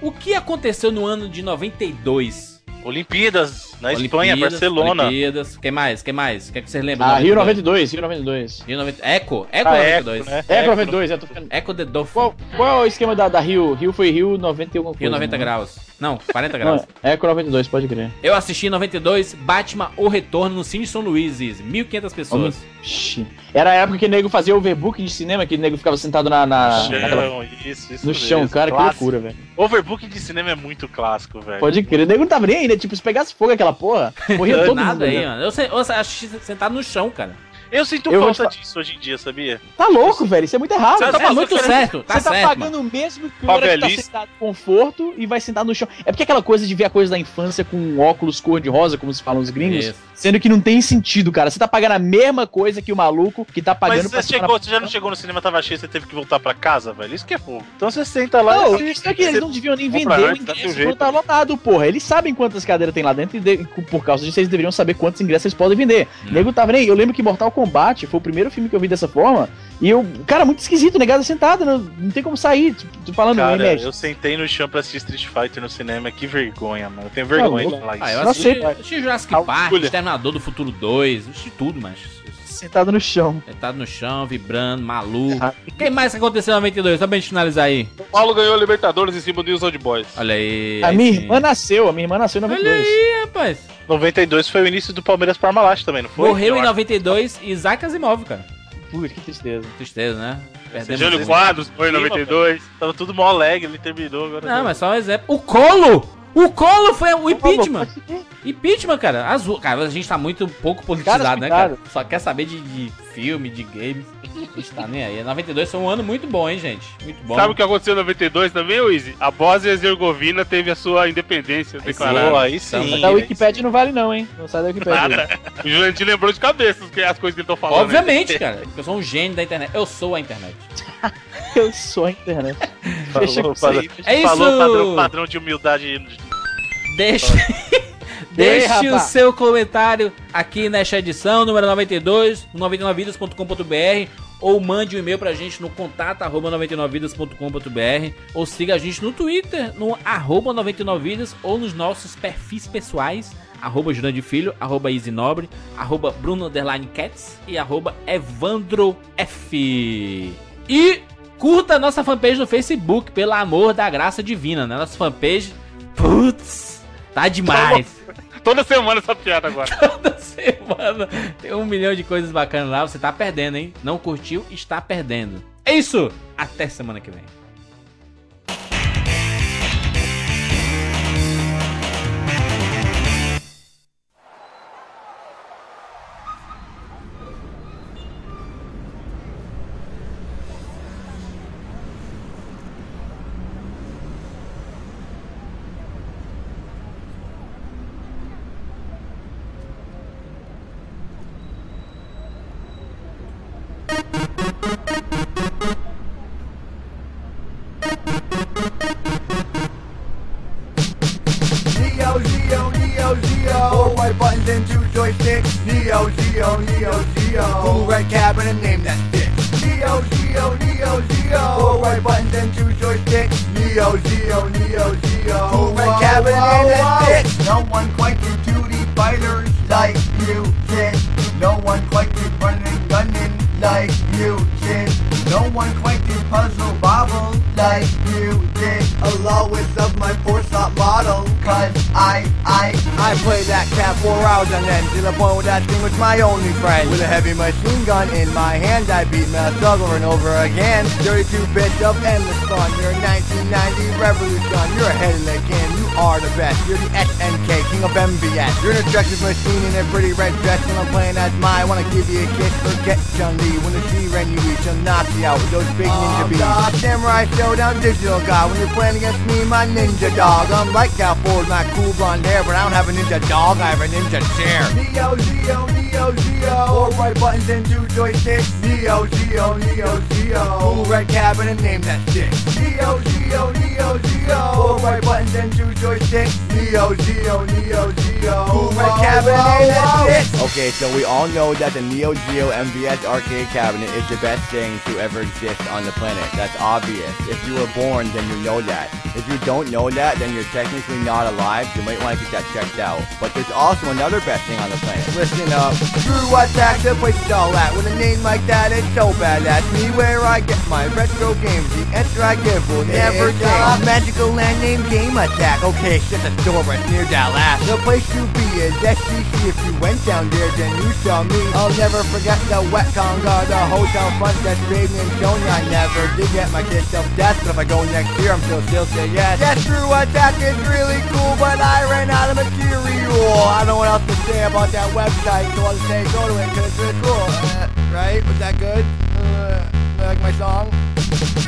o que aconteceu no ano de 92? Olimpíadas, na Espanha, Barcelona. Olimpíadas. Quem mais? Quem mais? O que, é que vocês lembram? Ah, Rio 92? 92, Rio 92. Rio 90... Eco? Eco Ah, 92. Eco, né? É, Eco, 92, é, tô ficando... Eco the Dolphin. Qual, qual é o esquema da, da Rio? Rio foi Rio 90 e alguma coisa. Rio 90 né? graus. Não, 40 graus. Não, Eco 92, pode crer. Eu assisti em 92 Batman O Retorno no Cine São Luís, Izzy. 1.500 pessoas. Ixi. Era a época que o nego fazia overbook de cinema, que o nego ficava sentado na, na- Chão, naquela- isso, isso no chão, cara, que Clássico. loucura, velho. Overbook de cinema é muito clássico, velho. Pode crer, o nego não tava nem aí, né? Tipo, se pegasse fogo aquela porra, morria todo mundo. Nada aí, né? mano. Eu, sei- eu assisti sentado no chão, cara. Eu sinto Eu falta te disso hoje em dia, sabia? Tá louco, velho, isso é muito errado. Você Tá tá é muito certo, tá Você tá certo, pagando mano. o mesmo que o cara que tá sentado com conforto e vai sentar no chão. É porque aquela coisa de ver a coisa da infância com óculos cor de rosa, como se falam os gringos, Isso. Sendo que não tem sentido, cara. Você tá pagando a mesma coisa que o maluco que tá pagando Mas você, chegou, na- você já não chegou no cinema, tava cheio, você teve que voltar pra casa, velho? Isso que é fogo. Então você senta lá Não, e isso aqui, eles não deviam nem vender o teu ingresso quando tá lotado, porra. Eles sabem quantas cadeiras tem lá dentro e de- por causa disso eles deveriam saber quantos ingressos eles podem vender. Hum. Nego tava nem. Eu lembro que Mortal Kombat foi o primeiro filme que eu vi dessa forma. E eu, cara, muito esquisito, negado sentado, não, não tem como sair. Tipo, tô falando, Cara, remédio. eu sentei no chão pra assistir Street Fighter no cinema, que vergonha, mano. Eu tenho vergonha Tá de falar isso. Ah, eu Não assisti, sei, pai. assisti Jurassic Ah, Park. Exterminador do Futuro 2, assisti tudo, mas... Sentado no chão. Sentado no chão, vibrando, maluco. O que mais que aconteceu em 92? Só pra gente finalizar aí. O Paulo ganhou a Libertadores em cima do News Old Boys. Olha aí. A aí minha sim. irmã nasceu, a minha irmã nasceu em Olha 92. aí, rapaz. 92 foi o início do Palmeiras Parmalat também, não foi? Morreu Eu em acho. 92 Isaac Asimov, cara. Putz, que tristeza. Tristeza, né? Perdemos Jânio. Quadros foi em Sim, 92. Tava tudo mó alegre, ele terminou agora. Não, mas só um exemplo. O Colo! O Colo foi o impeachment. Impeachment, cara. Azul. Cara, a gente tá muito pouco politizado, Caras né, cara? Só quer saber de, de filme, de games. A gente tá nem aí. 92 foi um ano muito bom, hein, gente? Muito bom. Sabe o que aconteceu em 92 também, Izzy? A Bósnia e Herzegovina teve a sua independência Aí declarada. Aí Então, sim. Mas a Wikipedia não vale não, hein? Não sai da Wikipedia. Nada. O Jurandir lembrou de cabeça as que- as coisas que ele tá falando. Obviamente, cara. Eu sou um gênio da internet. Eu sou a internet. Eu sou a internet. Deixa com Falou, isso aí. padrão, É isso. falou padrão, padrão de humildade. Deixa, deixe o rapaz. seu comentário aqui nesta edição, número 92, no 99vidas.com.br ou mande um e-mail pra gente no contato arroba 99vidas.com.br ou siga a gente no Twitter, no arroba 99vidas ou nos nossos perfis pessoais, arroba Jurandir Filho, arroba Easy Nobre, arroba Bruno Cats e arroba Evandro F. E curta a nossa fanpage no Facebook, pelo amor da graça divina, né? Nossa fanpage, putz, tá demais. Toda semana essa piada agora. Toda semana tem um milhão de coisas bacanas lá. Você tá perdendo, hein? Não curtiu? Está perdendo. É isso! Até semana que vem. You did. No one quite can run and gunning like you did. No one quite can puzzle bobble like you did. Lowest of my four slot model. Cause I, I, I play that cat four hours and then to the point where that thing was my only friend. With a heavy machine gun in my hand, I beat Metal over and over again. 32 bits of endless fun. You're a 1990 revolution. You're ahead in the game. Are the best. You're the SNK, king of MVS. You're an attractive machine in a pretty red dress. When I'm playing as my, I wanna give you a kiss. Forget Chun-Li. When the She-Ren you eat, she'll knock you out with those big ninja beats. Uh, Samurai Showdown Digital God. When you're playing against me, my ninja dog. I'm like Cal Ford, my cool blonde hair, but I don't have a ninja dog. I have a ninja chair. Neo Geo, Neo Geo. Four right buttons and two joysticks. Neo Geo, Neo Geo. Cool red cabinet, name that stick. Neo Geo, Neo Geo. Four right buttons and two joysticks. Neo Geo, Neo Geo. Cool red cabinet, that stick. Okay, so we all know that the Neo Geo MVS arcade cabinet is the best thing to ever exist on the planet. That's obvious. If you were born, then you know that. If you don't know that, then you're technically not alive. You might want to get that checked out. But there's also another best thing on the planet. Listen up. True attack, the place is all at. With a name like that, it's so badass. Me where I get my retro games. The answer I give will never change. Magical land name Game Attack. Okay, shut the door right near Dallas. The place to be is SCC. If you went down there, then you saw me. I'll never forget the wet conga, the hotel front desk, baby and Joni. I never did get my kids self death, but if I go next year, I'm still still say yes. Yes, True Attack is really cool, but I ran out of material. I don't know what else to say about that website, so I'll just say go to it because it's really cool. Uh, right? Was that good? Uh, like my song?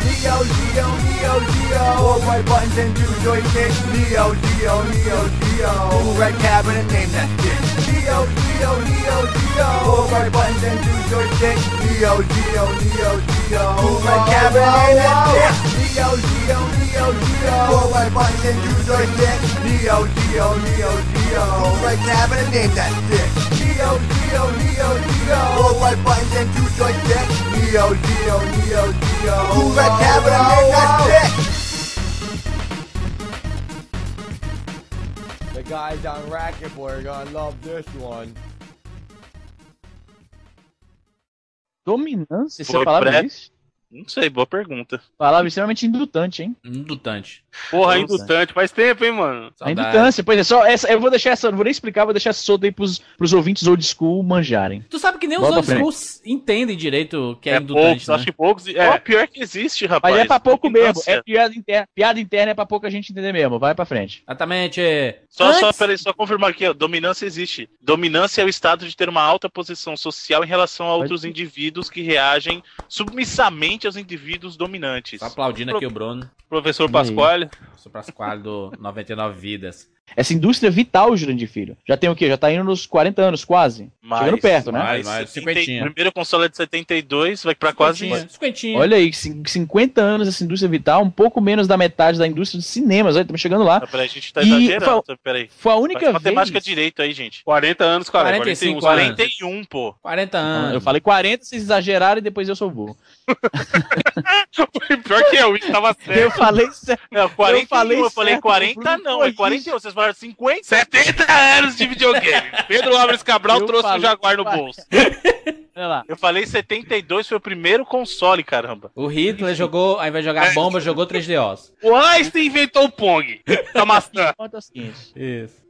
Neo Geo, Neo Geo. Four white buttons and two joysticks. Neo Geo, Neo Geo. Cool red cabinet, name that shit. Neo Geo, Neo Geo. Four white buttons and two joysticks. Neo Geo, Neo Geo. Cool red cabinet, name that shit. Neo Geo, Neo Geo. Four white buttons and two joysticks. Neo Geo, Neo Geo. Cool red cabinet, name that shit. Neo Geo, Neo Geo. Four white buttons and two joysticks. Neo Geo, Neo Geo. Cool red cabinet, name that shit. The guys on Racket Boy are gonna love this one. Dominância? Essa Foi palavra pré- existe? Não sei, boa pergunta. Palavra extremamente indutante, hein? Indutante. Porra, Nossa. indutante. Faz tempo, hein, mano? A Saudade. indutância, pois é, só essa, eu vou deixar essa, não vou nem explicar, vou deixar essa solta aí pros, pros ouvintes old school manjarem. Tu sabe que nem os old pra schools entendem direito o que é, É indutante, poucos, né? acho que poucos. É. É, pior que existe, rapaz. Mas é pra pouco mesmo, Dominância. é piada interna, piada interna é pra pouca gente entender mesmo, vai pra frente. Exatamente. Só, só, Antes- peraí, só confirmar aqui, ó. Dominância existe. Dominância é o estado de ter uma alta posição social em relação a outros indivíduos que reagem submissamente aos indivíduos dominantes. Tô aplaudindo aqui o Bruno. professor? Pasquale. Sou Pasquale do 99 Vidas. Essa indústria vital, Jurandir Filho. Já tem o quê? Já tá indo nos 40 anos, quase. Mais, Chegando perto, né? mais. Mas, mais, 70 cinquentinha. primeiro console é de 72, vai pra quase. Cinquentinha, cinquentinha. Olha aí, cin- 50 anos essa indústria vital, um pouco menos da metade da indústria de cinemas. Olha, estamos chegando lá. Ah, Peraí, a gente tá E exagerando. tá? Peraí. Foi a Faz única matemática vez... direito aí, gente. 40 anos, cara. 45 41, anos. 41, pô. 40 Não, anos. Eu falei 40, vocês exageraram e depois eu sou burro. Pior que eu, isso tava certo. Eu falei certo. Não, 41, eu falei, falei certo, 40 o Bruno não, é corrige. 41. Vocês falaram 50? 70 anos de videogame. Pedro Álvares Cabral Eu trouxe o falei- Jaguar no bolso. Olha lá. Eu falei 72 foi o primeiro console, caramba. O Hitler jogou, ao invés de jogar bomba, jogou 3DOs. O Einstein inventou o Pong. Da maçã. O seguinte. Isso.